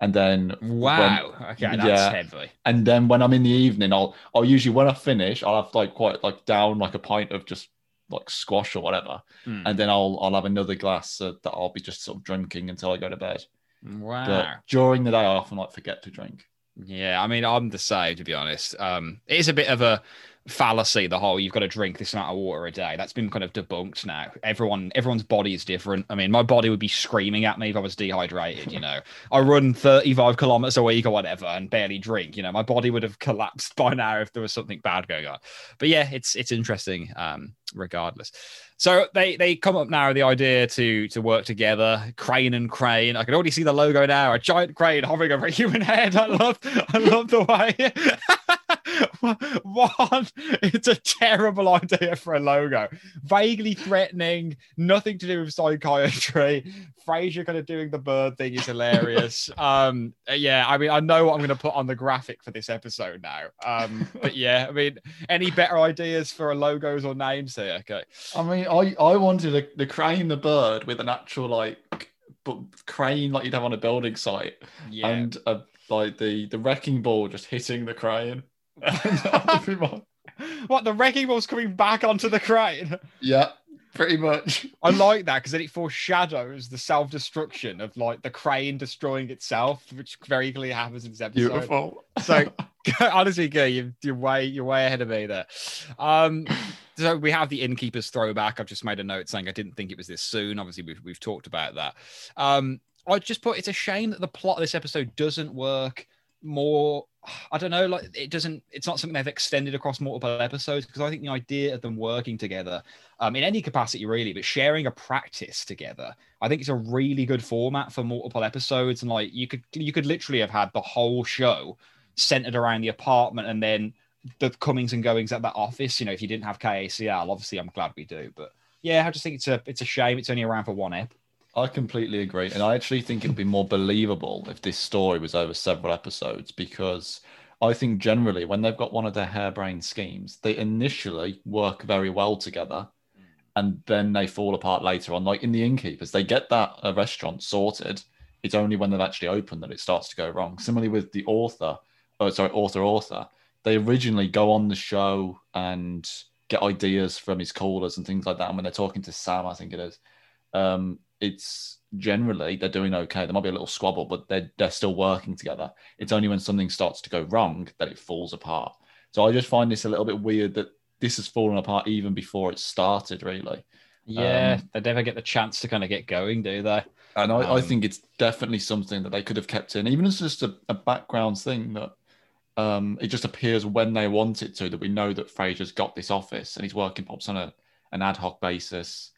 And then Wow. okay, that's yeah. heavy. and then when I'm in the evening, I'll I'll usually when I finish, I'll have like quite like down like a pint of just like squash or whatever, Hmm. and then I'll I'll have another glass uh, that I'll be just sort of drinking until I go to bed. Wow. But during the day, I often like forget to drink. Yeah, I mean, I'm the same to be honest. Um, it is a bit of a fallacy the whole you've got to drink this amount of water a day. That's been kind of debunked now. Everyone, everyone's body is different. I mean, my body would be screaming at me if I was dehydrated. You know, I run 35 kilometers a week or whatever and barely drink. You know, my body would have collapsed by now if there was something bad going on. But yeah, it's it's interesting. Um, regardless. So they they come up now with the idea to to work together, Crane and Crane. I can already see the logo now, a giant crane hovering over a human head. I love I love the way. One, it's a terrible idea for a logo. Vaguely threatening, nothing to do with psychiatry. Frasier kind of doing the bird thing is hilarious. um, yeah, I mean, I know what I'm going to put on the graphic for this episode now. Um, but yeah, I mean, any better ideas for a logos or names Okay. I mean, I I wanted a, the crane, the bird with an actual like but crane like you'd have on a building site, Yeah. and a, like the the wrecking ball just hitting the crane. That would be my- what the wrecking ball's coming back onto the crane? yeah, pretty much. I like that because then it foreshadows the self-destruction of like the crane destroying itself, which very clearly happens in this episode. Beautiful. So honestly, go you, you're way you're way ahead of me there. Um, so we have the innkeeper's throwback. I've just made a note saying I didn't think it was this soon. Obviously, we've we've talked about that. Um, I just put it's a shame that the plot of this episode doesn't work more. I don't know, like it doesn't. It's not something they've extended across multiple episodes because I think the idea of them working together, um, in any capacity really, but sharing a practice together, I think it's a really good format for multiple episodes. And like you could you could literally have had the whole show centered around the apartment and then the comings and goings at that office. You know, if you didn't have KACL, obviously I'm glad we do. But yeah, I just think it's a it's a shame it's only around for one ep. I completely agree. And I actually think it'd be more believable if this story was over several episodes because I think generally when they've got one of their harebrained schemes, they initially work very well together and then they fall apart later on. Like in the innkeepers, they get that uh, restaurant sorted. It's only when they've actually opened that it starts to go wrong. Similarly with the author, oh sorry, author author, they originally go on the show and get ideas from his callers and things like that. And when they're talking to Sam, I think it is, um, it's generally they're doing okay. There might be a little squabble, but they're they're still working together. It's only when something starts to go wrong that it falls apart. So I just find this a little bit weird that this has fallen apart even before it started, really. Yeah, Um, they never get the chance to kind of get going, do they? And I, I Um, think it's definitely something that they could have kept in, even as just a, a background thing that um, it just appears when they want it to, that we know that Frasier's got this office and he's working pops on a, an ad hoc basis.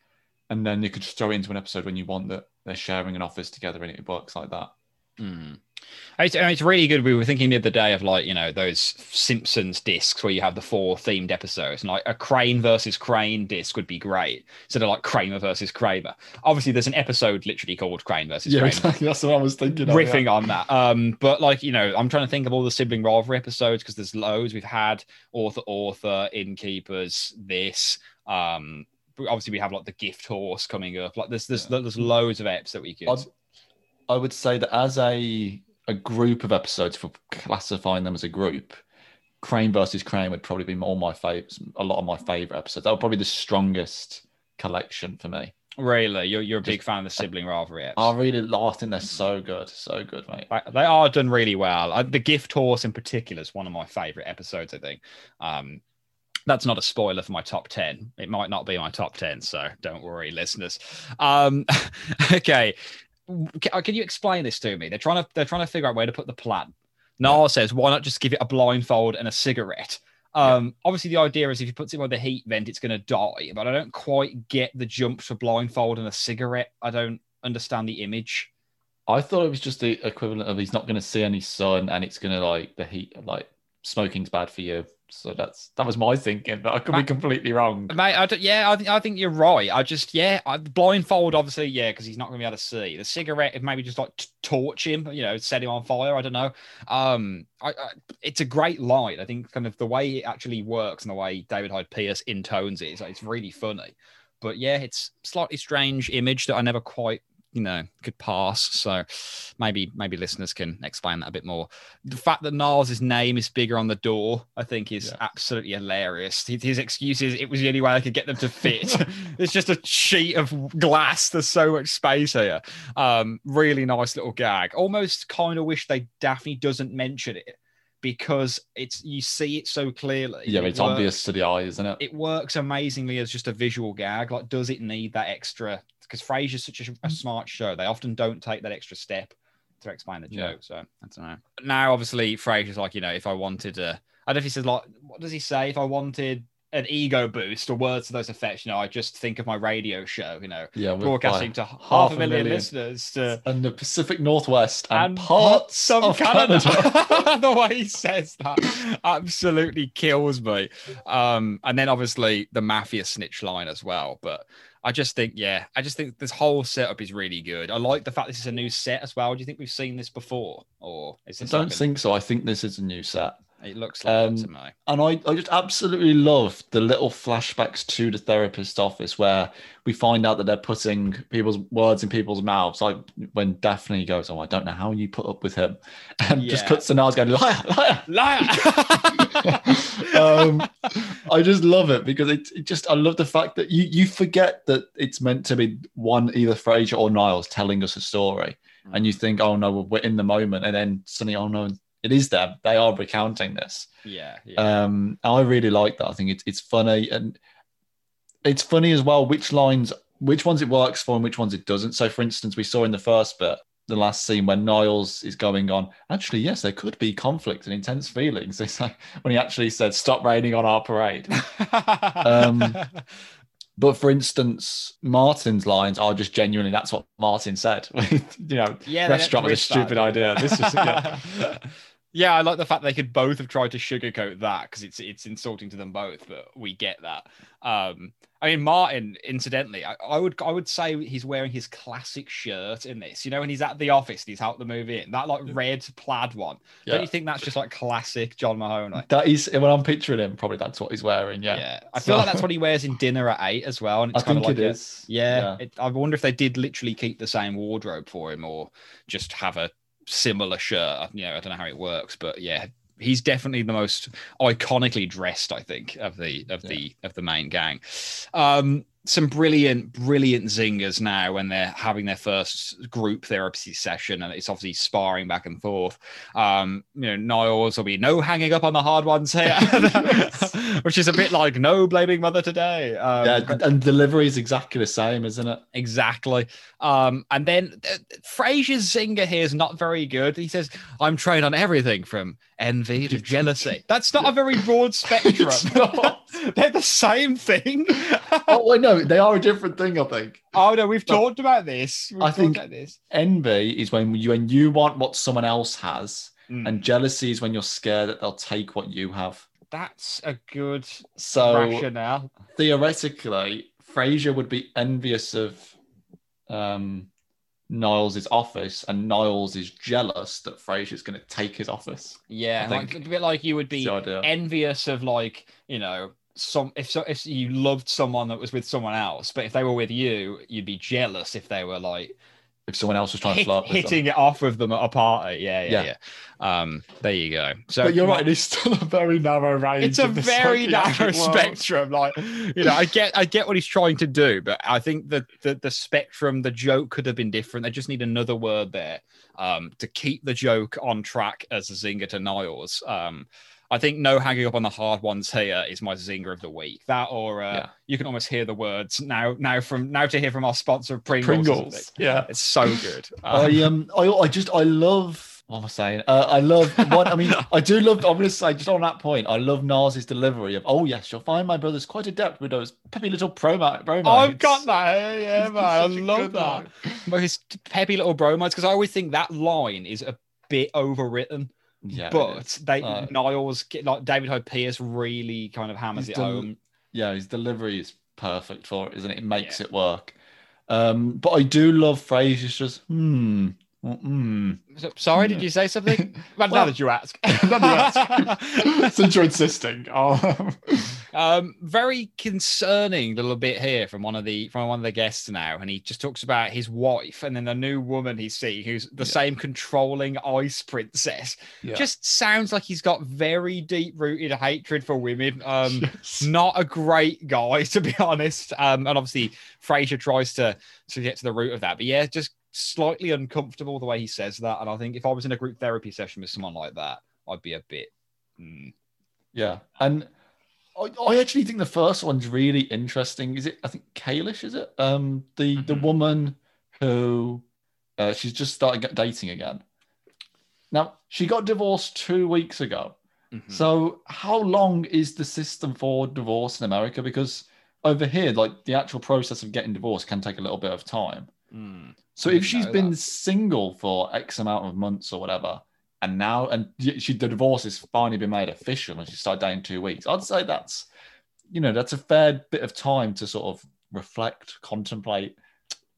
And then you could just throw it into an episode when you want that they're sharing an office together and it works like that. Mm. It's, it's really good. We were thinking the other day of like, you know, those Simpsons discs where you have the four themed episodes and like a Crane versus Crane disc would be great. So they're like Kramer versus Kramer. Obviously, there's an episode literally called Crane versus Yeah, Kramer. exactly. That's what I was thinking. of, riffing on that. Um, but like you know, I'm trying to think of all the sibling rivalry episodes because there's loads. We've had author, author, innkeepers, this. Um, but obviously we have like the gift horse coming up. Like there's there's there's loads of eps that we could. I'd, I would say that as a a group of episodes, for classifying them as a group, Crane versus Crane would probably be all my favorites. A lot of my favorite episodes. That would probably be the strongest collection for me. Really, you're you're a big fan of the sibling rivalry eps. I really, I think they're so good, so good, mate. They are done really well. Uh, the gift horse in particular is one of my favorite episodes. I think. Um, That's not a spoiler for my top 10. It might not be my top 10, so don't worry, listeners. Um, okay. Can, can you explain this to me? They're trying to they're trying to figure out where to put the plan. Niles says, why not just give it a blindfold and a cigarette? Um, obviously the idea is if you put it on the heat vent, it's gonna die, but I don't quite get the jump for blindfold and a cigarette. I don't understand the image. I thought it was just the equivalent of he's not going to see any sun and it's going to like the heat, like smoking's bad for you. So that's that was my thinking, but I could be completely wrong. Mate, I yeah, I think I think you're right. I just yeah, I, blindfold obviously yeah, because he's not going to be able to see the cigarette. If maybe just like t- torch him, you know, set him on fire. I don't know. Um, I, I, it's a great light. I think kind of the way it actually works and the way David Hyde Pierce intones it, it's, it's really funny. But yeah, it's slightly strange image that I never quite you know could pass. So maybe maybe listeners can explain that a bit more. The fact that Niles' name is bigger on the door, I think, is yeah. absolutely hilarious. His excuse is it was the only way I could get them to fit. it's just a sheet of glass. There's so much space here. Um, really nice little gag. Almost kind of wish they Daphne doesn't mention it because it's you see it so clearly. Yeah, it it's works, obvious to the eye, isn't it? It works amazingly as just a visual gag. Like, does it need that extra? Because Frasier's such a, a, mm. smart show, they often don't take that extra step to explain the joke. Yeah. So I don't know. Now, obviously, Frasier's like, you know, if I wanted to, I don't know if he says like, what does he say? If I wanted an ego boost or words to those effects. You know, I just think of my radio show, you know, yeah, broadcasting to half, half a million, million, listeners to and the Pacific Northwest and, and parts of Canada. Canada. the way he says that absolutely kills me. Um, and then obviously the mafia snitch line as well. But I just think, yeah, I just think this whole setup is really good. I like the fact this is a new set as well. Do you think we've seen this before, or is this I don't like think so. I think this is a new set. It looks like um, to me. And I, I just absolutely love the little flashbacks to the therapist office where we find out that they're putting people's words in people's mouths. Like when Daphne goes, Oh, I don't know how you put up with him. And yeah. just cuts to Niles going, Liar, liar, liar. um, I just love it because it, it, just, I love the fact that you, you forget that it's meant to be one, either Frasier or Niles telling us a story. And you mm. think, oh no, we're in the moment. And then suddenly, oh no, it is them. They are recounting this. Yeah. yeah. Um, I really like that. I think it's it's funny and it's funny as well which lines, which ones it works for and which ones it doesn't. So, for instance, we saw in the first bit, the last scene when Niles is going on. Actually, yes, there could be conflict and intense feelings. It's like when he actually said, "Stop raining on our parade." um, but for instance, Martin's lines are just genuinely that's what Martin said. you know, yeah, restaurant was a stupid that. idea. This is yeah. Yeah, I like the fact they could both have tried to sugarcoat that because it's it's insulting to them both, but we get that. Um, I mean, Martin, incidentally, I, I, would I would say he's wearing his classic shirt in this. You know, when he's at the office and he's out the move in, that like red plaid one. Yeah. Don't you think that's just like classic John Mahoney? That is when I'm picturing him, probably that's what he's wearing. Yeah, yeah. I feel like that's what he wears in Dinner at Eight as well. And it's I kind of like it a, is. Yeah, yeah. It, I wonder if they did literally keep the same wardrobe for him or just have a similar shirt. You know, I don't know how it works, but yeah, he's definitely the most iconically dressed, I think, of the of yeah. the of the main gang. Um, some brilliant, brilliant zingers now when they're having their first group therapy session, and it's obviously sparring back and forth. Um, you know, Niles will be no hanging up on the hard ones here, which is a bit like no blaming mother today. Um, yeah, and delivery is exactly the same, isn't it? Exactly. Um, and then uh, Frasier's zinger here is not very good. He says, "I'm trained on everything from envy to jealousy." That's not a very broad spectrum. They're the same thing. oh, I know they are a different thing. I think. Oh no, we've but talked about this. We've I think this. envy is when you when you want what someone else has, mm. and jealousy is when you're scared that they'll take what you have. That's a good so rationale. Theoretically, Frasier would be envious of um, Niles' office, and Niles is jealous that Frasier's going to take his office. Yeah, like, a bit like you would be envious of, like you know, some if so if you loved someone that was with someone else, but if they were with you, you'd be jealous if they were like if someone else was trying Hit, to flirt hitting it off with them at a party. Yeah, yeah, yeah. yeah. Um, there you go. So but you're right. It's still a very narrow range. It's a very narrow spectrum. Like you know, I get I get what he's trying to do, but I think that the, the spectrum, the joke could have been different. They just need another word there um, to keep the joke on track as a zinger to Niles. Um, I think no hanging up on the hard ones here is my zinger of the week. That or uh, Yeah. you can almost hear the words now. Now from now to hear from our sponsor Pringles. or Pringles. something. Yeah. It's so good. Uh, I um I, I just I love what am I saying? Uh, I love one. I mean, I do love. I'm going to say just on that point, I love Nas's delivery of, "Oh yes, you'll find my brother's quite adept with those peppy little promo." bromides." I've got that. Yeah, man. I love that. line. But his peppy little bromides, because I always think that line is a bit overwritten. Yeah, but they Uh, Niles like David Hyde Pierce really kind of hammers it done- home. yeah, his delivery is perfect for it, isn't it? It makes it work. Um, but I do love Frasier's just hmm, So- sorry, did you say something? Well, now Well- that you ask. Since you're insisting, oh, um, very concerning little bit here from one of the from one of the guests now, and he just talks about his wife and then the new woman he's seeing, who's the Yeah. same controlling ice princess. yeah. Just sounds like he's got very deep rooted hatred for women. Um, Yes. not a great guy to be honest. Um, and obviously Frasier tries to to get to the root of that, but yeah, just slightly uncomfortable the way he says that. And I think if I was in a group therapy session with someone like that, I'd be a bit. mm, Yeah, and I, I actually think the first one's really interesting. Is it? I think Kalish is it? Um, the the Mhm. woman who uh, she's just started dating again. Now she got divorced two weeks ago. mhm. So how long is the system for divorce in America? Because over here, like the actual process of getting divorced can take a little bit of time. Mm. So if she's been that. single for X amount of months or whatever, and now and she the divorce has finally been made official and she started dating two weeks, I'd say that's you know that's a fair bit of time to sort of reflect, contemplate,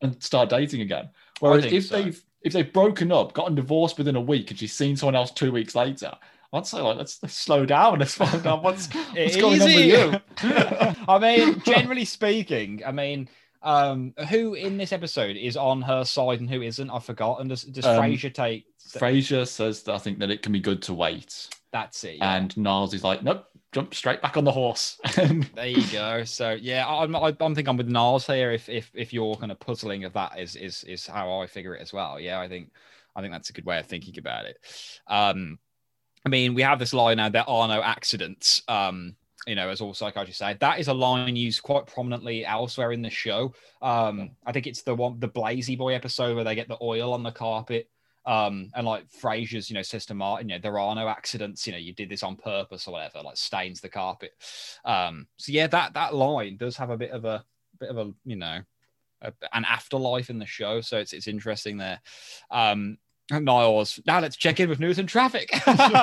and start dating again. Whereas if so. they've if they've broken up, gotten divorced within a week, and she's seen someone else two weeks later, I'd say like let's, let's slow down. Let's find out what's what's going on with you. I mean, generally speaking, I mean, um, who in this episode is on her side and who isn't? I've forgotten. Does, does Um, Frasier take Frasier says that I think that it can be good to wait, that's it? yeah. and Niles is like, nope, jump straight back on the horse. There you go. So yeah, I'm I, I'm thinking I'm with Niles here. If if if your kind of puzzling of that is is is how I figure it as well. Yeah, I think I think that's a good way of thinking about it. Um, I mean, we have this line now. There are no accidents. Um, you know, as all psychiatrists say, that is a line used quite prominently elsewhere in the show. Um, I think it's the one the Blazy Boy episode where they get the oil on the carpet. Um, and like Frasier's, you know, says to Martin, you know, there are no accidents, you know, you did this on purpose or whatever, like stains the carpet. Um, so yeah, that that line does have a bit of a bit of a, you know, a, an afterlife in the show. So it's it's interesting there. Um Niles, now let's check in with news and traffic.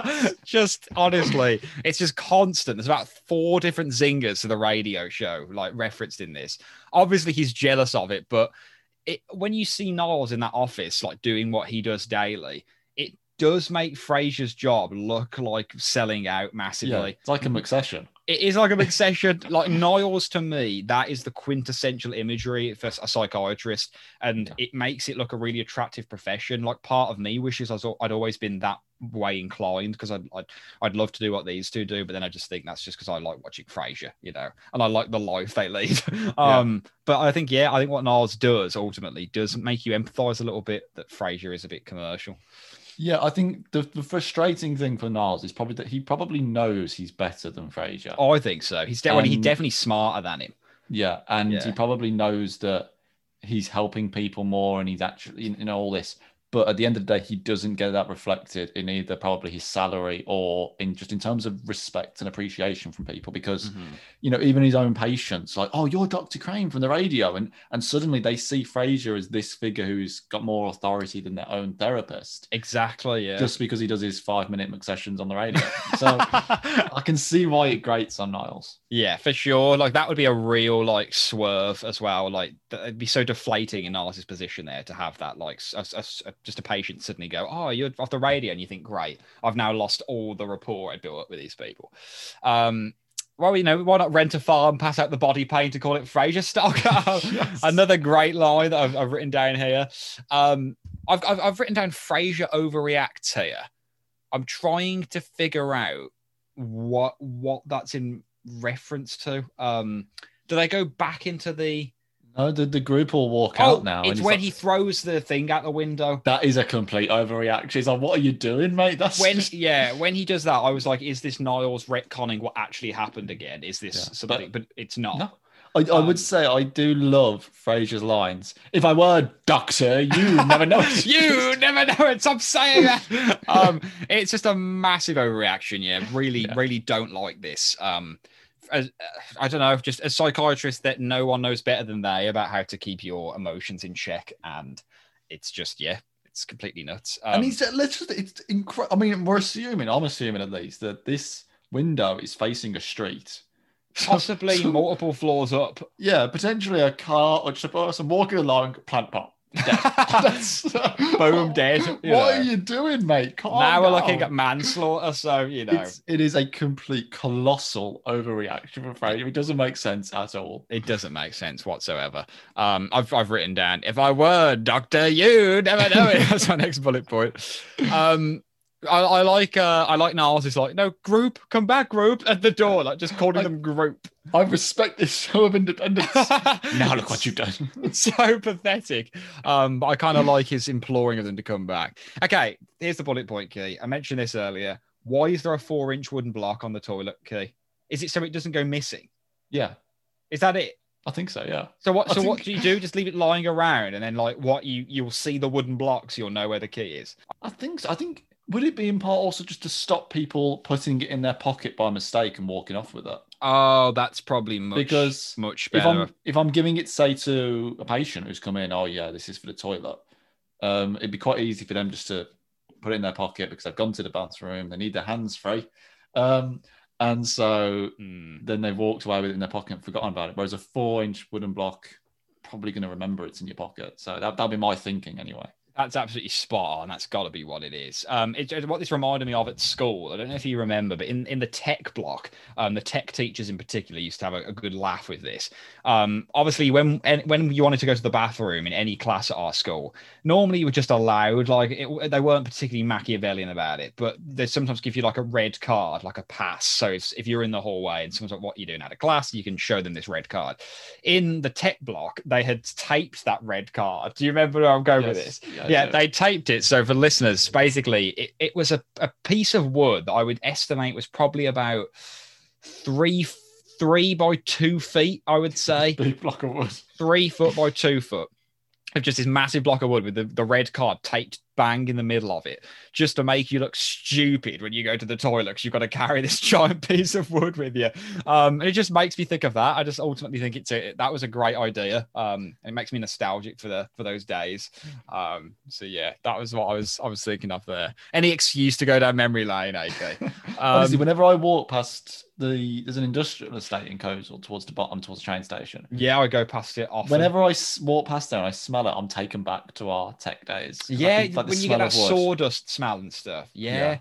just honestly, it's just constant. There's about four different zingers to the radio show, like referenced in this. Obviously, he's jealous of it, but it, when you see Niles in that office, like doing what he does daily, it does make Frasier's job look like selling out yeah, massively. it's like a McSession. It is like a big session. Like Niles to me, that is the quintessential imagery for a psychiatrist, and Yeah. it makes it look a really attractive profession. Like part of me wishes I I'd always been that way inclined because I'd, I'd I'd love to do what these two do, but then I just think that's just because I like watching Frasier, you know, and I like the life they lead. um, but I think yeah, I think what Niles does ultimately does make you empathise a little bit that Frasier is a bit commercial. Yeah, I think the, the frustrating thing for Niles is probably that he probably knows he's better than Frasier. Oh, I think so. He's definitely he's definitely smarter than him. Yeah, and Yeah. he probably knows that he's helping people more and he's actually you know all this. But at the end of the day, he doesn't get that reflected in either probably his salary or in just in terms of respect and appreciation from people because Mhm. you know, even his own patients, like, oh, you're Dr. Crane from the radio. And and suddenly they see Frasier as this figure who's got more authority than their own therapist, Exactly. Yeah. just because he does his five minute sessions on the radio. So I can see why it grates on Niles. yeah, for sure. Like that would be a real like swerve as well. Like it'd be so deflating in Niles' position there to have that like a- a- a- just a patient suddenly go, oh, you're off the radio, and you think, great, I've now lost all the rapport I built up with these people. Um, well, you know, why not rent a farm, pass out the body paint, to call it Frasier stock? Yes. Another great line that I've, I've written down here. Um, I've, I've, I've written down Frasier overreacts here. I'm trying to figure out what what that's in reference to. Um, do they go back into the No, the, the group will walk Oh, out now. it's when like, he throws the thing out the window. That is a complete overreaction. He's like, "What are you doing, mate?" That's When just- yeah, when he does that, I was like, "Is this Niles retconning what actually happened again? Is this Yeah, something?" But, it's not. No. I, I Um, would say I do love Frasier's lines. If I were a Doctor, you never know. you never know it. Stop saying that. Um, it's just a massive overreaction. Yeah, really, Yeah. really don't like this. Um, as, I don't know, just a psychiatrist that no one knows better than they about how to keep your emotions in check, and it's just yeah, it's completely nuts. Um, and he said, "Let's just." It's incredible. I mean, we're assuming. I'm assuming at least that this window is facing a street. Possibly so- multiple floors up. yeah, potentially a car or just a person walking along, plant pot. Boom, dead. What know. are you doing, mate? Calm now we're looking at manslaughter, so you know It's, it is a complete colossal overreaction for Frasier. It doesn't make sense at all. it doesn't make sense whatsoever. Um, I've I've written down if I were Doctor, you never know it. That's my next bullet point. Um, I, I like uh, I like Niles is like no group, come back group at the door, like just calling Like- them group. I respect this show of independence. now look what you've done. So pathetic. Um, but I kind of like his imploring of them to come back. Okay, here's the bullet point key. I mentioned this earlier. Why is there a four inch wooden block on the toilet key? Is it so it doesn't go missing? Yeah, Is that it? I think so. Yeah. So what? I So what do you do? Just leave it lying around, and then like what you you'll see the wooden blocks. You'll know where the key is. I think so. I think would it be in part also just to stop people putting it in their pocket by mistake and walking off with it? Oh, that's probably much Because much If better. I'm if I'm giving it say to a patient who's come in, oh yeah, this is for the toilet. Um, it'd be quite easy for them just to put it in their pocket because they've gone to the bathroom, they need their hands free, um, and so Hmm. then they've walked away with it in their pocket and forgotten about it. Whereas a four-inch wooden block, probably going to remember it's in your pocket. So that that'll be my thinking anyway. That's absolutely spot on. That's got to be what it is. Um, it, it- what this reminded me of at school. I don't know if you remember, but in, in the tech block, um, the tech teachers in particular used to have a, a good laugh with this. Um, obviously, when when you wanted to go to the bathroom in any class at our school, normally you were just allowed. Like it, they weren't particularly Machiavellian about it, but they sometimes give you like a red card, like a pass. So if, if you're in the hallway and someone's like, "What are you doing out of class?" you can show them this red card. In the tech block, they had taped that red card. Do you remember where I'm going with this? Yes, yeah, they taped it. So for listeners, basically, it, it was a, a piece of wood that I would estimate was probably about three three by two feet. I would say big block of wood. three foot by two foot of just this massive block of wood with the, the red card taped bang in the middle of it, just to make you look stupid when you go to the toilet because you've got to carry this giant piece of wood with you. Um, and it just makes me think of that. I just ultimately think it's a, that was a great idea. Um, and it makes me nostalgic for the for those days. Um, so yeah, that was what I was I was thinking of there. Any excuse to go down memory lane, AK. Honestly, Um, whenever I walk past the there's an industrial estate in Kozel towards the bottom, towards the train station. yeah, I go past it often. Whenever I walk past there and I smell it, I'm taken back to our tech days. Yeah, Like the- like the when you get that wood. sawdust smell and stuff. Yeah.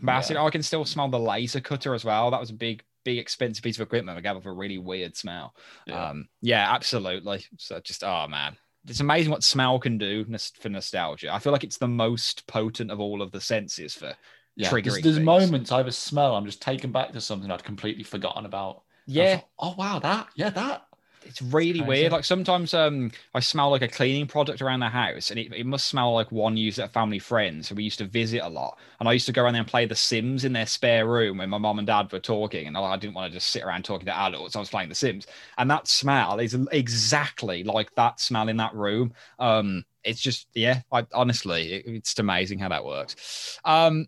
Massive. I can still smell the laser cutter as well. That was a big, big, expensive piece of equipment. It gave off a really weird smell. Yeah. Um, yeah, absolutely. So just, oh man, it's amazing what smell can do for nostalgia. I feel like it's the most potent of all of the senses for. yeah. There's, triggering there's things. moments I have a smell, I'm just taken back to something I'd completely forgotten about. Yeah, thought, oh wow, that yeah, that. It's really crazy. weird. Like sometimes um I smell like a cleaning product around the house and it, it must smell like one used at a family friend. So we used to visit a lot. And I used to go around there and play The Sims in their spare room when my mom and dad were talking. And I didn't want to just sit around talking to adults. I was playing The Sims. And that smell is exactly like that smell in that room. Um it's just yeah, I honestly it- it's amazing how that works. Um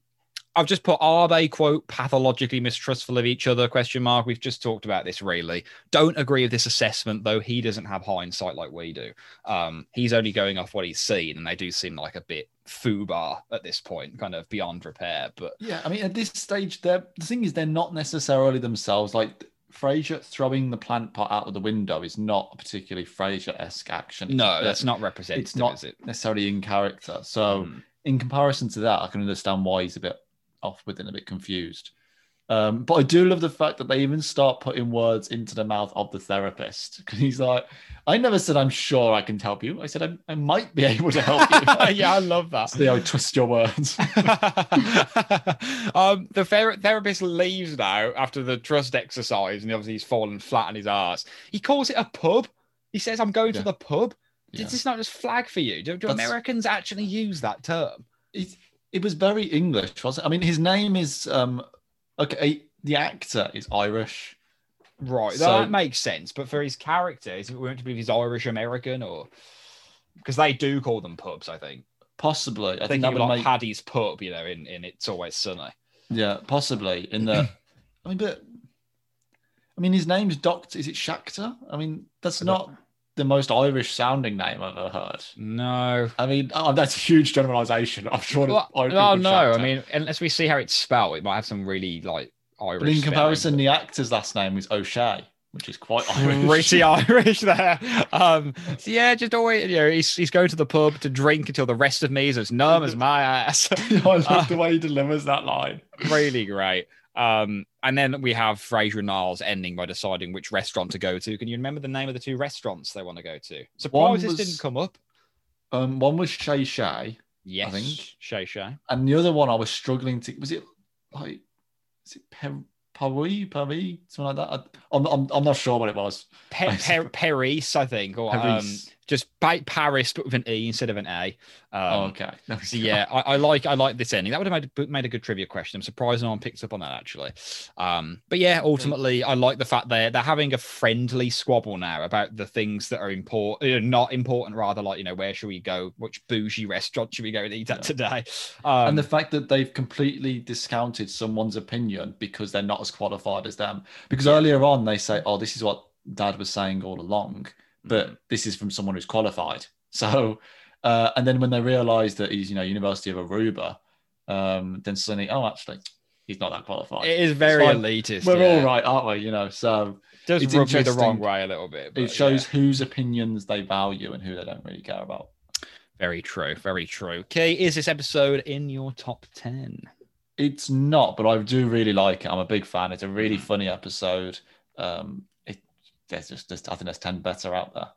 I've just put, are they quote pathologically mistrustful of each other? Question mark. We've just talked about this really. Don't agree with this assessment, though he doesn't have hindsight like we do. Um, he's only going off what he's seen, and they do seem like a bit foobar at this point, kind of beyond repair. But Yeah, I mean, at this stage, they're the thing is they're not necessarily themselves. Like Frasier throwing the plant pot out of the window is not a particularly Frasier-esque action. no, that's not representative, it's not is it? necessarily in character. So, Hmm. in comparison to that, I can understand why he's a bit off with it and a bit confused. Um, but I do love the fact that they even start putting words into the mouth of the therapist because he's like, "I never said I'm sure I can help you. I said I, I might be able to help you." yeah, I love that. See how I twist your words. um, the ther- therapist leaves now after the trust exercise, and obviously he's fallen flat on his ass. He calls it a pub. He says, "I'm going Yeah. to the pub." Yeah. Did this not just flag for you? Do, do Americans actually use that term? it, it was very English, wasn't it? I mean, his name is um okay. The actor is Irish. Right, So- that makes sense. But for his character, is it we meant to believe he's Irish American or because they do call them pubs? I think. Possibly, I I think think that would like make Paddy's pub, you know, in, in It's Always Sunny. yeah, possibly in the. I mean, but I mean, his name's Doctor. Is it Schachter? I mean, that's I not the most Irish sounding name I've ever heard. No. I mean, oh, that's a huge generalization. I'm sure. Well, oh no, I mean, unless we see how it's spelled, it might have some really like Irish. but in spelling, comparison, but- the actor's last name was O'Shea, which is quite Irish. pretty Irish there. Um, so yeah, just always, you know, he's, he's going to the pub to drink until the rest of me is as numb as my ass. I love Uh, the way he delivers that line. really great. Um, and then we have Frasier and Niles ending by deciding which restaurant to go to. Can you remember the name of the two restaurants they want to go to? Surprised this didn't come up. Um, one was Shay Shay, Yes, think. Shay Shay. and the other one I was struggling to. Was it like? Is it Per- Paris? Paris? Something like that. I, I'm, I'm, I'm not sure what it was. Pe- I per- Paris, I think, or um, Paris. Just pa- Paris, but with an E instead of an A. Um, oh, okay. So yeah, I, I like I like this ending. That would have made, made a good trivia question. I'm surprised no one picked up on that actually. Um, but yeah, ultimately, I like the fact they're they're having a friendly squabble now about the things that are important, not important, rather like you know where should we go, which bougie restaurant should we go and eat at Yeah. today? Um, and the fact that they've completely discounted someone's opinion because they're not as qualified as them. Because Yeah. earlier on they say, "Oh, this is what Dad was saying all along," but Mm. this is from someone who's qualified. So, uh, and then when they realise that he's, you know, University of Aruba, um, then suddenly, oh, actually, he's not that qualified. it is very elitist. We're yeah. all right, aren't we? You know, so It does It's rub me the wrong way a little bit. but it shows yeah. whose opinions they value and who they don't really care about. Very true. Very true. Okay, is this episode in your top ten? It's not, but I do really like it. I'm a big fan. It's a really Mhm. funny episode. Um, there's just, just I think there's ten better out there.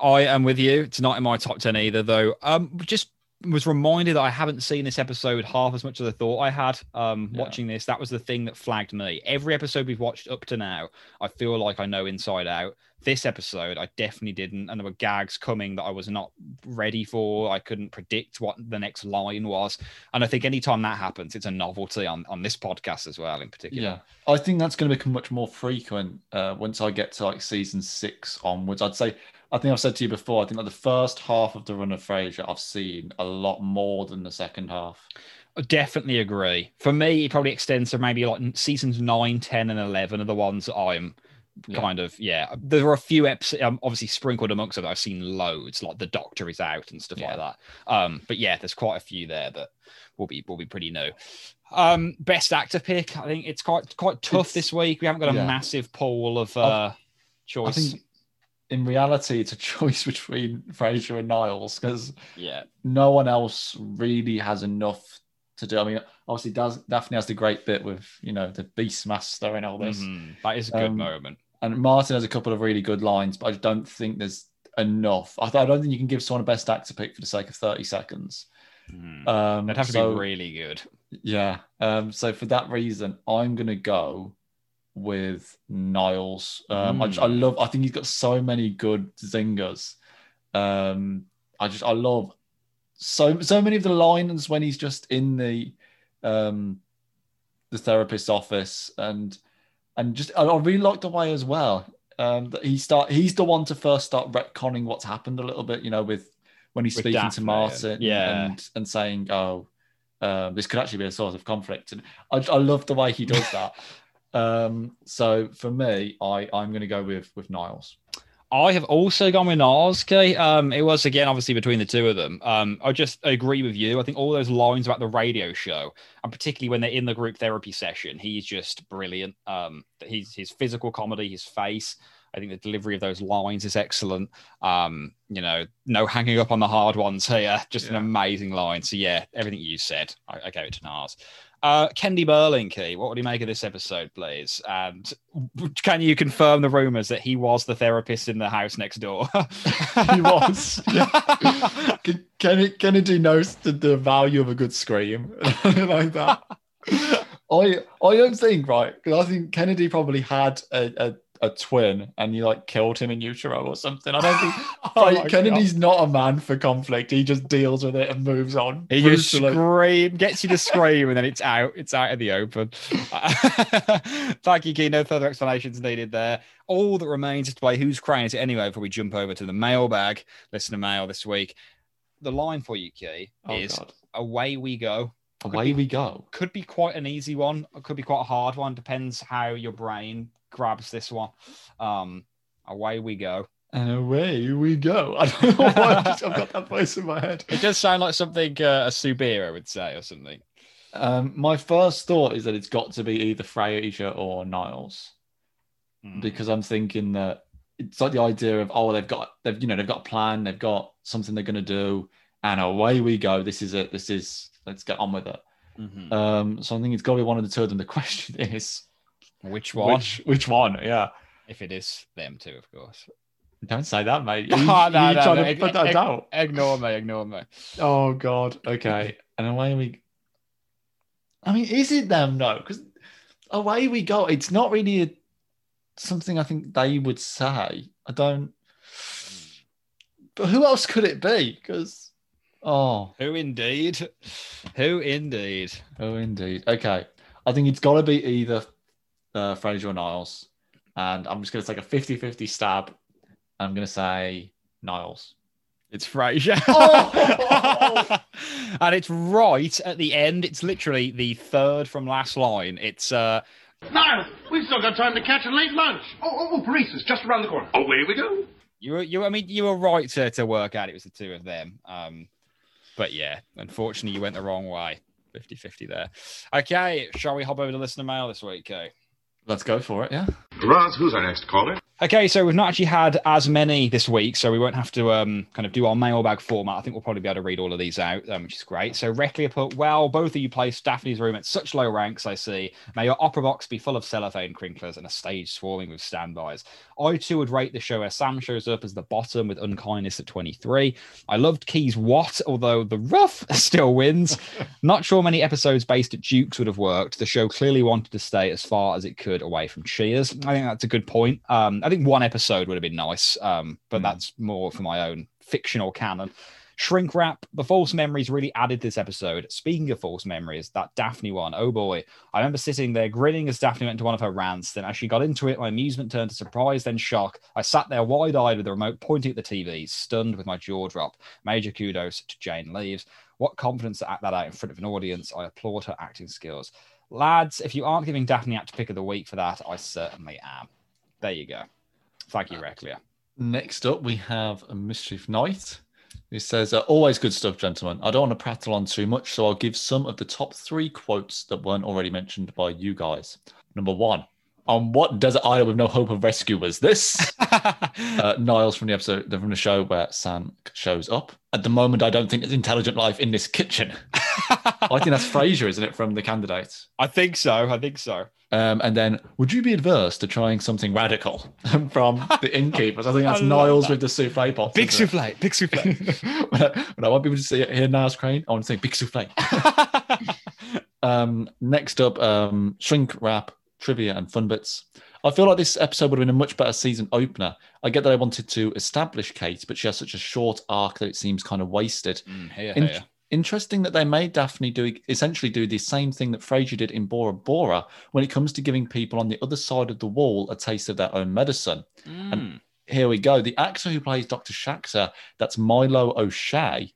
I am with you. It's not in my top 10 either, though. Um, just was reminded that I haven't seen this episode half as much as I thought I had. Um, Yeah. watching this, that was the thing that flagged me. Every episode we've watched up to now, I feel like I know inside out. This episode, I definitely didn't, and there were gags coming that I was not ready for. I couldn't predict what the next line was, and I think anytime that happens, it's a novelty on on this podcast as well, in particular. Yeah, I think that's going to become much more frequent uh, once I get to like season six onwards. I'd say I think I've said to you before. I think like the first half of the run of Frasier, I've seen a lot more than the second half. I definitely agree. For me, it probably extends to maybe like seasons 9, 10, and 11 are the ones that I'm Yeah. kind of, yeah. There are a few episodes, um, obviously sprinkled amongst them, I've seen loads, like The Doctor is out and stuff Yeah. like that. Um, but yeah, there's quite a few there that will be will be pretty new. Um, best actor pick, I think it's quite quite tough It's- this week. We haven't got a yeah. massive pool of uh, choice. In reality, it's a choice between Frasier and Niles because yeah, no one else really has enough to do. I mean, obviously, Daz- Daphne has the great bit with you know the Beastmaster and all this, Mhm. that is a good Um, moment. and Martin has a couple of really good lines, but I don't think there's enough. I, th- I don't think you can give someone a best actor pick for the sake of thirty seconds. Mhm. Um, That'd have to so, be really good. Yeah. Um, so for that reason, I'm gonna go with Niles. Um, I, just, I Mm. love. I think he's got so many good zingers. Um, I just I love so so many of the lines when he's just in the um the therapist's office and and just I, I really like the way as well um that he start he's the one to first start retconning what's happened a little bit you know with when he's With speaking Daphne, to Martin yeah. and and saying oh um, this could actually be a source of conflict and I, I love the way he does that um so for me I I'm gonna go with with Niles I have also gone with Niles. Okay, um, it was again obviously between the two of them. Um, I just agree with you. I think all those lines about the radio show, and particularly when they're in the group therapy session, he's just brilliant. Um, he's his physical comedy, his face. I think the delivery of those lines is excellent. Um, you know, no hanging up on the hard ones here. Just an amazing line. So yeah, everything you said, I, I gave it to Niles. Uh, Kendi Berlinky, what would you make of this episode, please? And can you confirm the rumors that he was the therapist in the house next door? he was Can- Kenny, Kennedy knows the, the value of a good scream like that. I I don't think right because I think Kennedy probably had a, a, a twin and you like killed him in utero or something. I don't think Oh like, my Kennedy's not a man for conflict. He just deals with it and moves on. He just scream, gets you to scream, and then it's out. It's out in the open. Thank you, Key. No further explanations needed there. All that remains is to play Who's Crying Is It Anyway before we jump over to the mailbag. Listener mail this week. The line for you, Key, Oh, is God. away we go. Away we go. Could be quite an easy one. It could be quite a hard one. Depends how your brain grabs this one. Um, away we go. And away we go. I don't know why I've, got that voice in my head. It does sound like something uh, a Subira would say or something. Um, my first thought is that it's got to be either Frasier or Niles. Hmm. because I'm thinking that it's like the idea of oh they've got they've you know they've got a plan they've got something they're going to do and away we go this is it this is let's get on with it. Mhm. um so I think it's got to be one of the two of them. The question is Which one? which which one? Yeah. If it is them two, of course. don't say that mate. You, no, you no, trying no, to put that ig- Ignore me, ignore me. oh god. Okay. And away we I mean is it them no because away we go. It's not really a, something I think they would say. I don't but who else could it be? Because oh, Who indeed? Who indeed? oh, indeed. Okay, I think it's got to be either uh, Frasier or Niles, and I'm just going to take a 50-50 stab. I'm going to say Niles. It's Frasier. Oh! and it's right at the end. It's literally the third from last line. It's uh Niles, we've still got time to catch a late lunch. Oh, oh, oh, Paris is just around the corner. Away we go. you were you I mean you were right to, to work out it was the two of them. Um but yeah, unfortunately you went the wrong way. 50-50 there. Okay, shall we hop over to listener mail this week, okay? Let's go for it. Yeah. Roz, who's our next caller? Okay, so we've not actually had as many this week, so we won't have to um, kind of do our mailbag format. I think we'll probably be able to read all of these out, um, which is great. So Reclia put, well, both of you place Daphne's room at such low ranks, I see. May your opera box be full of cellophane crinklers and a stage swarming with standbys. I too would rate the show where Sam shows up as the bottom with unkindness at 23. I loved Key's what, although the rough still wins. Not sure many episodes based at Duke's would have worked. The show clearly wanted to stay as far as it could away from Cheers. I think that's a good point. Um, I think one episode would have been nice, um, but Mm. that's more for my own fictional canon. Shrink Rap, the false memories really added this episode. Speaking of false memories, that Daphne one, oh boy. I remember sitting there grinning as Daphne went into one of her rants. Then, as she got into it, my amusement turned to surprise, then shock. I sat there wide eyed with the remote pointing at the TV, stunned with my jaw drop. Major kudos to Jane Leeves. What confidence to act that out in front of an audience. I applaud her acting skills. Lads, if you aren't giving Daphne Act Pick of the Week for that, I certainly am. There you go. Thank you, Reclia. Next up, we have a Mischief Knight He says, uh, Always good stuff, gentlemen. I don't want to prattle on too much, so I'll give some of the top three quotes that weren't already mentioned by you guys. Number one, on what desert island with no hope of rescue was this? uh, Niles from the episode from the show where Sam shows up. At the moment, I don't think there's intelligent life in this kitchen. I think that's Frasier, isn't it, from the candidates? I think so. I think so. Um, and then, would you be adverse to trying something radical from the innkeepers? I think that's I Niles that. with the souffle pot. Big souffle. Big souffle. when, I, when I want people to see it, hear Niles Crane, I want to say big souffle. um, next up, um, shrink rap, trivia, and fun bits. I feel like this episode would have been a much better season opener. I get that I wanted to establish Kate, but she has such a short arc that it seems kind of wasted. Mm, here, In- here. Interesting that they made Daphne do essentially do the same thing that Frasier did in Bora Bora when it comes to giving people on the other side of the wall a taste of their own medicine. Mm. Here we go. The actor who plays Dr. Schachter, that's Milo O'Shea,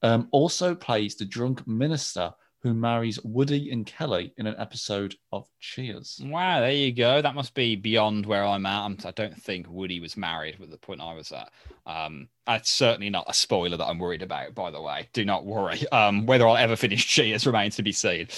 um, also plays the drunk minister who marries Woody and Kelly in an episode of Cheers. Wow, there you go. That must be beyond where I'm at. I'm, I don't think Woody was married at the point I was at. Um, that's certainly not a spoiler that I'm worried about, by the way. Do not worry. Um, whether I'll ever finish Cheers remains to be seen.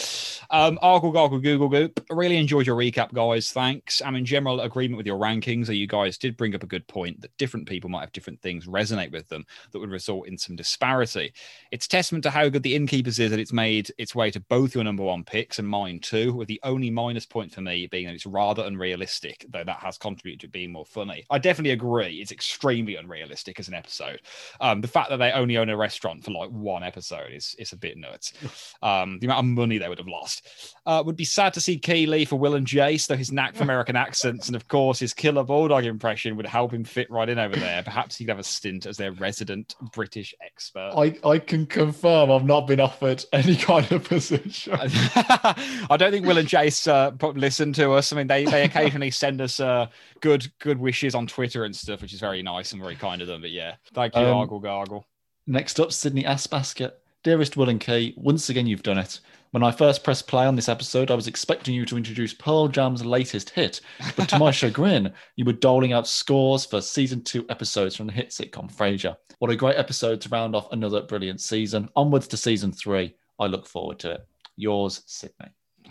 Um, Argle Goggle Google Goop. Really enjoyed your recap, guys. Thanks. I'm in general agreement with your rankings. You guys did bring up a good point that different people might have different things resonate with them that would result in some disparity. It's testament to how good the Innkeepers is that it's made its way to both your number one picks and mine too, with the only minus point for me being that it's rather unrealistic, though that has contributed to being more funny. I definitely agree. It's extremely unrealistic. Unrealistic as an episode. Um, the fact that they only own a restaurant for like one episode is is a bit nuts. Um, the amount of money they would have lost. Uh, would be sad to see Keeley for Will and Jace, though his knack for American accents and of course his killer bulldog impression would help him fit right in over there. Perhaps he'd have a stint as their resident British expert. I, I can confirm I've not been offered any kind of position. I don't think Will and Jace uh, listen to us. I mean, they they occasionally send us uh, good good wishes on Twitter and stuff, which is very nice and very kind of them. But yeah, thank you, Um, Argle Gargle. Next up, Sydney Ass Basket. Dearest Will and Kay, once again you've done it. When I first pressed play on this episode, I was expecting you to introduce Pearl Jam's latest hit, but to my chagrin, you were doling out scores for season two episodes from the hit sitcom Frasier. What a great episode to round off another brilliant season. Onwards to season three. I look forward to it. Yours, Sydney.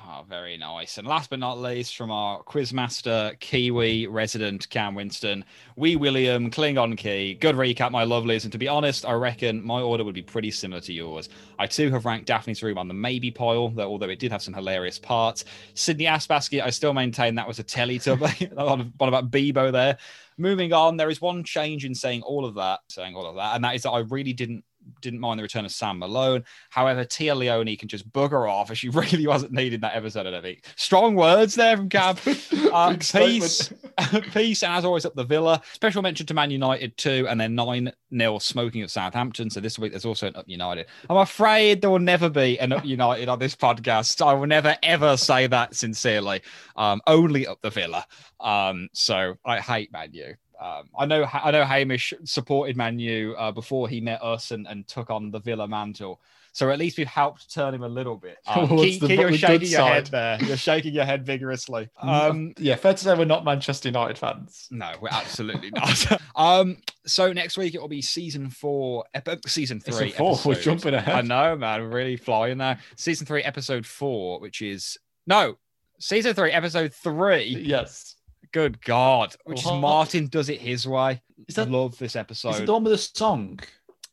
Oh, very nice. And last but not least, from our quizmaster, Kiwi resident Cam Winston, Wee William, Klingon Key. Good recap, my lovelies. And to be honest, I reckon my order would be pretty similar to yours. I too have ranked Daphne's Room on the maybe pile, though although it did have some hilarious parts. Sydney Ass I still maintain that was a Teletubby. one of about Bebo there. Moving on, there is one change in saying all of that, saying all of that, and that is that I really didn't didn't mind the return of Sam Malone. However, Téa Leoni can just bugger off as she really wasn't needed that episode, I don't think. Strong words there from Cam. Uh, peace, peace, and as always, up the Villa. Special mention to Man United too, and then 9 0 smoking at Southampton. So this week there's also an Up United. I'm afraid there will never be an Up United on this podcast. I will never ever say that sincerely. Um, only up the Villa. Um, so I hate Man U. Um, I know I know Hamish supported Man U uh, before he met us and, and took on the Villa mantle. So at least we've helped turn him a little bit. Um, Kay- the- Kay, you're shaking your head side. there. You're shaking your head vigorously. Um, yeah, fair to say we're not Manchester United fans. no, we're absolutely not. um, so next week it will be season four, epi- season three. a four. We're jumping ahead. I know, man. We're really flying there. Season three, episode four, which is no, season three, episode three. Yes. Good God, which is What? Martin does it his way. Is that, Love this is it episode. the one with the song?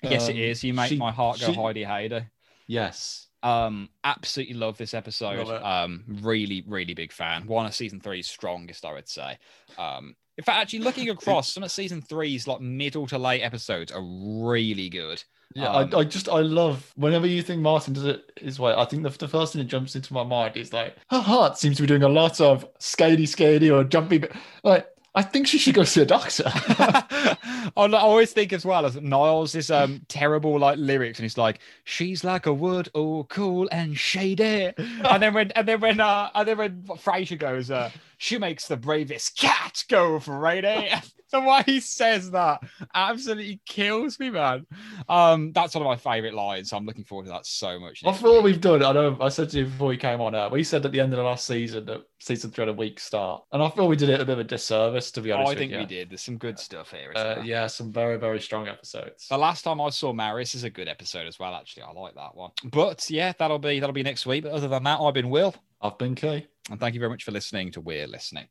yes, it Um, is. You make she- my heart go she- Heidi Heidi. Yes. Um, absolutely love this episode. Love it. Um, really, really big fan. One of season three's strongest, I would say. Um, in fact, actually looking across, some of season three's like middle to late episodes are really good. Yeah, Um, I, I just I love whenever you think Martin does it his way. I think the, the first thing that jumps into my mind is like her heart seems to be doing a lot of skatey skatey or jumpy. but, Like I think she should go see a doctor. I always think as well as Niles is um terrible like lyrics and he's like she's like a wood all cool and shady and then when and then when uh and then when Frasier goes uh she makes the bravest cat go for Rainy the way he says that absolutely kills me man um that's one of my favorite lines so I'm looking forward to that so much I feel we've done. I know I said to you before you came on air. We said at the end of the last season that season three had a weak start, and I feel we did it a bit of a disservice to be honest. Oh. I think you. we did there's some good stuff here Uh, yeah, some very very strong episodes. The last time I saw Maris is a good episode as well. Actually, I like that one. But yeah, that'll be that'll be next week. But other than that, I've been Will, I've been Kay. and thank you very much for listening to We're Listening.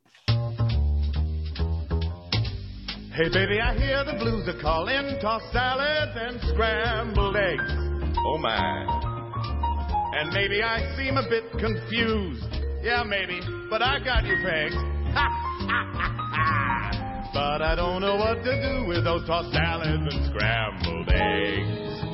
Hey baby, I hear the blues are calling, tossed salads and scrambled eggs. Oh my. And maybe I seem a bit confused. Yeah, maybe, but I got you pegged. but I don't know what to do with those tossed salads and scrambled eggs.